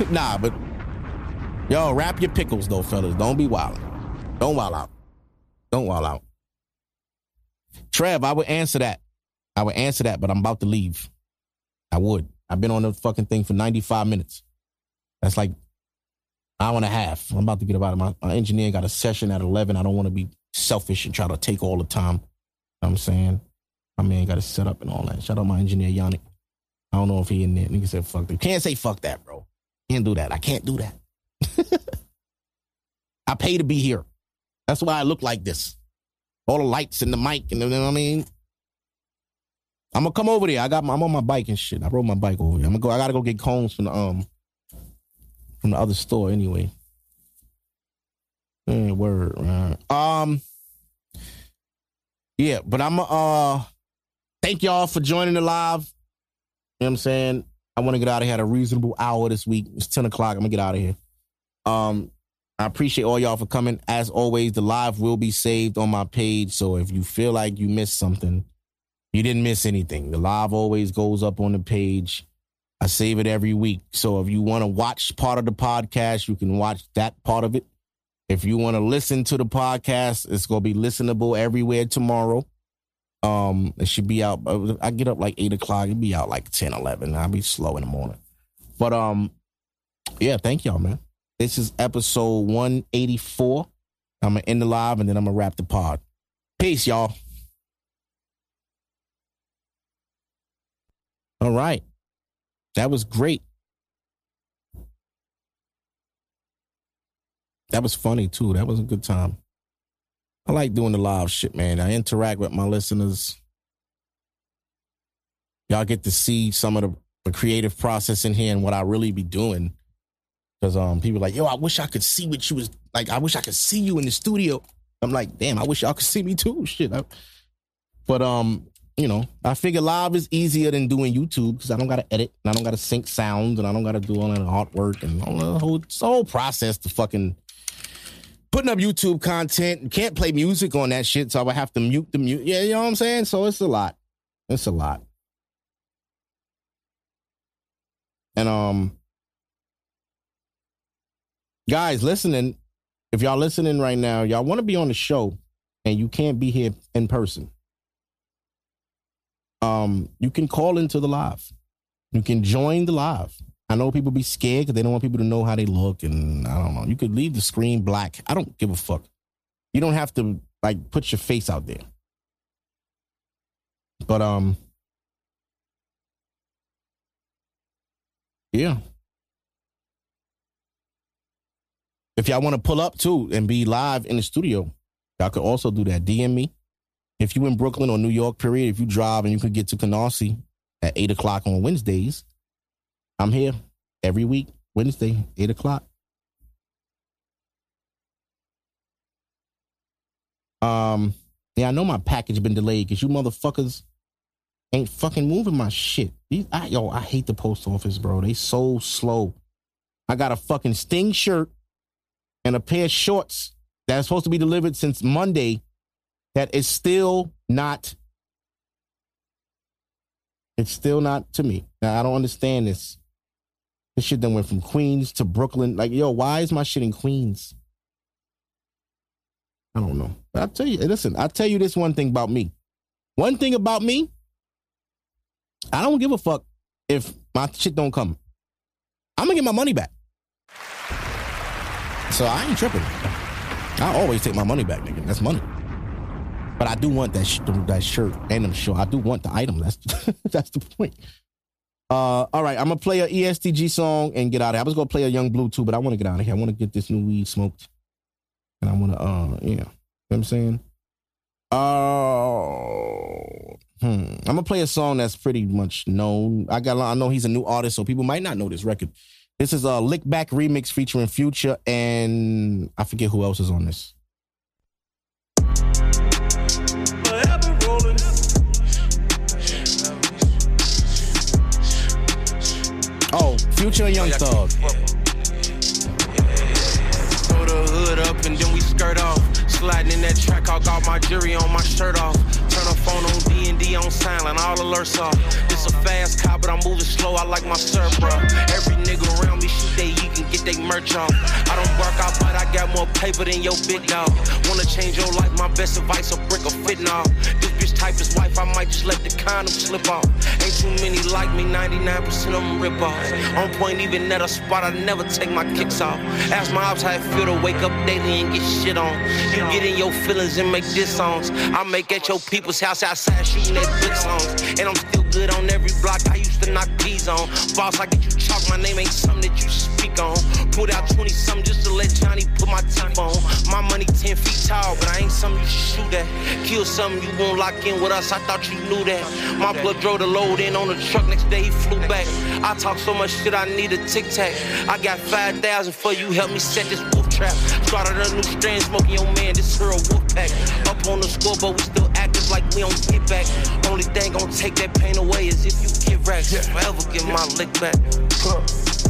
nah, but yo, wrap your pickles though, fellas. Don't be wild. Don't wild out. Don't wild out. Trev, I would answer that. I would answer that, but I'm about to leave. I would. I've been on the fucking thing for 95 minutes. That's like hour and a half. I'm about to get about it. My, my engineer got a session at 11. I don't want to be selfish and try to take all the time. You know I'm saying? My man got to set up and all that. Shout out my engineer, Yannick. I don't know if he in there. Nigga said fuck that. Can't say fuck that, bro. Can't do that. I can't do that. I pay to be here. That's why I look like this. All the lights and the mic and you know what I mean. I'm gonna come over there. I got my, I'm on my bike and shit. I rode my bike over here. I'm gonna go. I gotta go get cones from the um from the other store anyway. Yeah, word. Right. Um. Yeah, but I'm uh. Thank y'all for joining the live. You know what I'm saying? I want to get out of here at a reasonable hour this week. It's 10 o'clock. I'm gonna get out of here. Um, I appreciate all y'all for coming. As always, the live will be saved on my page. So if you feel like you missed something, you didn't miss anything. The live always goes up on the page. I save it every week. So if you want to watch part of the podcast, you can watch that part of it. If you want to listen to the podcast, it's going to be listenable everywhere tomorrow. Um, it should be out. I get up like eight o'clock. It'll be out like 10, 11. I'll be slow in the morning. But um, yeah, thank y'all, man. This is episode 184. I'm gonna end the live and then I'm gonna wrap the pod. Peace, y'all. All right. That was great. That was funny too. That was a good time. I like doing the live shit, man. I interact with my listeners. Y'all get to see some of the, the creative process in here and what I really be doing. Cause um people like, yo, I wish I could see what you was like. I wish I could see you in the studio. I'm like, damn, I wish y'all could see me too. Shit. I, but um, you know, I figure live is easier than doing YouTube because I don't gotta edit and I don't gotta sync sounds and I don't gotta do all that artwork and all the whole whole process to fucking putting up YouTube content can't play music on that shit, so I would have to mute the mute. Yeah, you know what I'm saying? So it's a lot. It's a lot. And um guys listening, if y'all listening right now, y'all want to be on the show and you can't be here in person. Um, you can call into the live. You can join the live. I know people be scared because they don't want people to know how they look, and I don't know. You could leave the screen black. I don't give a fuck. You don't have to like put your face out there. But um, yeah. If y'all want to pull up too and be live in the studio, y'all could also do that. DM me. If you in Brooklyn or New York, period, if you drive and you can get to Canarsie at eight o'clock on Wednesdays, I'm here every week, Wednesday, eight o'clock. Um, yeah, I know my package been delayed because you motherfuckers ain't fucking moving my shit. These, I, yo, I hate the post office, bro. They so slow. I got a fucking Sting shirt and a pair of shorts that's supposed to be delivered since Monday that is still not it's still not to me. Now I don't understand this. This shit then went from Queens to Brooklyn. Like, yo, why is my shit in Queens? I don't know. But I'll tell you, listen, I'll tell you this one thing about me. One thing about me, I don't give a fuck if my shit don't come. I'm gonna get my money back. So I ain't tripping. I always take my money back, nigga. That's money. But I do want that sh- that shirt and them short. I do want the item. That's that's the point. Uh, all right, I'm gonna play a EST Gee song and get out of here. I was gonna play a Yung Bleu too, but I want to get out of here. I want to get this new weed smoked, and I want to, uh, yeah, you know what I'm saying. Oh, hmm. I'm gonna play a song that's pretty much known. I got, I know he's a new artist, so people might not know this record. This is a Lick Back remix featuring Future and I forget who else is on this. Oh, Future and Young Thug. Throw the hood up and then we skirt off. Sliding in that track, I got my jury on my shirt off. Turn the phone on D and D on silent, all alerts off. This a fast car, but I'm moving slow. I like my surf, bro. Every nigga around me shoot they you can get they merch off. I don't work out, but I got more paper than your big dog. Wanna change your life? My best advice: a brick of fitting This bitch type is wife, I might just let the condom slip off. Ain't too many like me, 99% of them rip offs. On point, even at a spot, I never take my kicks off. Ask my ops how it feel to wake up daily and get shit on. You get in your feelings and make diss songs. I make at your people's house outside shooting at dick songs. And I'm still good on every block I used to knock P's on. Boss, I get you chalk, my name ain't something that you speak on. Pulled out 20 something just to let Johnny put my teeth on. My money 10 feet tall, but I ain't something you shoot at. Kill something you won't lock in with us, I thought you knew that. My blood drove the load in on the truck, next day he flew back. I talk so much shit, I need a tic tac. I got 5,000 for you, help me set this wolf trap. Started a new strand, smoking your man, this here a wolf pack. Up on the score, but we still active like we don't get back. Only thing gon' take that pain away is if you get racks. Forever get my lick back. Club,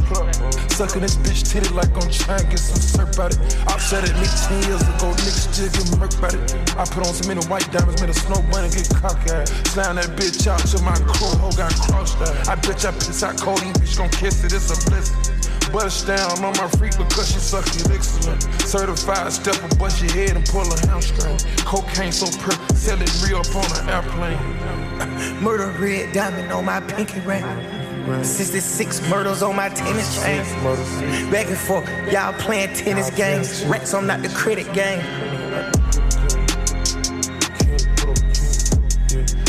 club. Sucking this bitch titty like I'm trying to get some surf out it. I said it me 10 years ago, still get murked about it. I put on so many white diamonds, made a snow bunny get cocky. Slam that bitch out till my crew hoe got crossed out. I bet I piss out codeine, bitch gon' kiss it, it's a blessing. Bust down on my freak because she suck excellent. Certified stepper, bust your head and pull a hamstring. Cocaine so pure, sell it real up on an airplane. Murder red diamond on my pinky ring. 66 murders on my tennis chain. Back and forth, y'all playing tennis games. Racks, I'm not the credit game.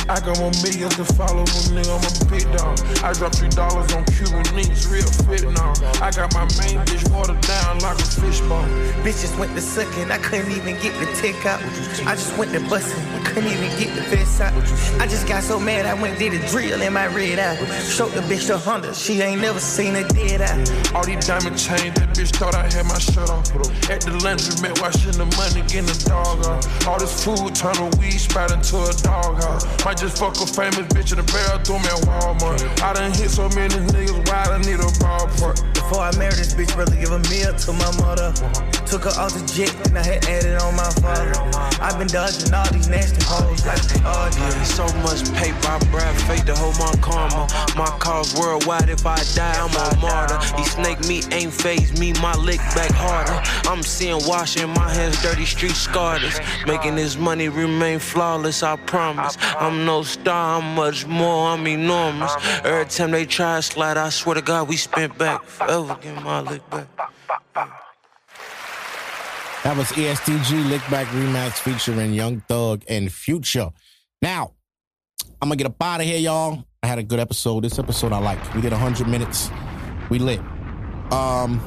I got more millions to follow, nigga. I'm a big dog. I drop three dollars on Cuban links, real fit now. I got my main bitch watered down like a fish bone. Bitches went to sucking, I couldn't even get the tick out. I just went to busting, couldn't even get the fist out. I just got so mad, I went did a drill in my red eye. Showed the bitch the Honda, she ain't never seen a dead eye. All these diamond chains, that bitch thought I had my shirt off. At the laundromat, washing the money, getting the dog off. All this food turn a weed spot into a dog house. Just fuck a famous bitch in the bathroom at Walmart. I done hit so many niggas, why I need a ballpark? Before I married this bitch, brother, give a meal to my mother. Took her off the jet, and I had added on my father. I've been dodging all these nasty hoes like oh, Yeah, so much paper, I brag fake to hold my karma. My cause worldwide, if I die, I'm a martyr. These snake meat ain't phase me, my lick back harder. I'm seeing washing my hands dirty, street scarters. Making this money remain flawless, I promise. I'm no star, I'm much more, I'm enormous. Every time they try to slide, I swear to God, we spent back. Get my lick back. That was EST Gee Lickback Remax featuring Young Thug and Future. Now, I'm gonna get up out of here, y'all. I had a good episode. This episode I liked. We did 100 minutes. We lit. Um,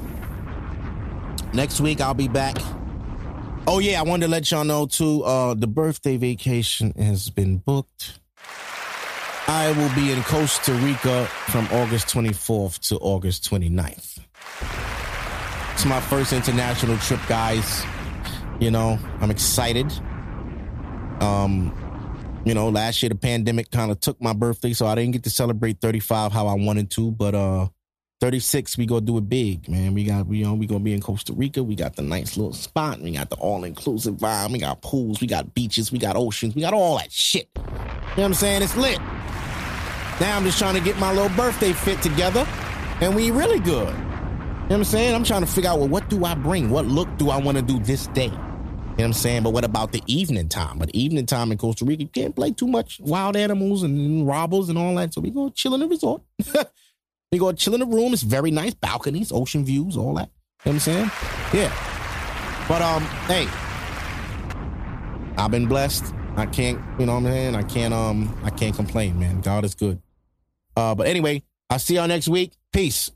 next week I'll be back. Oh yeah, I wanted to let y'all know too. Uh, the birthday vacation has been booked. I will be in Costa Rica from August 24th to August 29th. It's my first international trip, guys. You know, I'm excited. Um, you know, last year the pandemic kind of took my birthday, so I didn't get to celebrate 35 how I wanted to. But uh 36, we gonna do it big, man. We got we you know, we gonna be in Costa Rica. We got the nice little spot. We got the all-inclusive vibe. We got pools, we got beaches, we got oceans, we got all that shit. You know what I'm saying? It's lit. Now I'm just trying to get my little birthday fit together, and we really good. You know what I'm saying? I'm trying to figure out well, what do I bring? What look do I want to do this day? You know what I'm saying? But what about the evening time? But evening time in Costa Rica, you can't play too much wild animals and robbers and all that. So we go chill in the resort. we go chill in the room. It's very nice. Balconies, ocean views, all that. You know what I'm saying? Yeah. But um, hey, I've been blessed. I can't, you know what I'm saying? I can't um I can't complain, man. God is good. Uh, but anyway, I'll see y'all next week. Peace.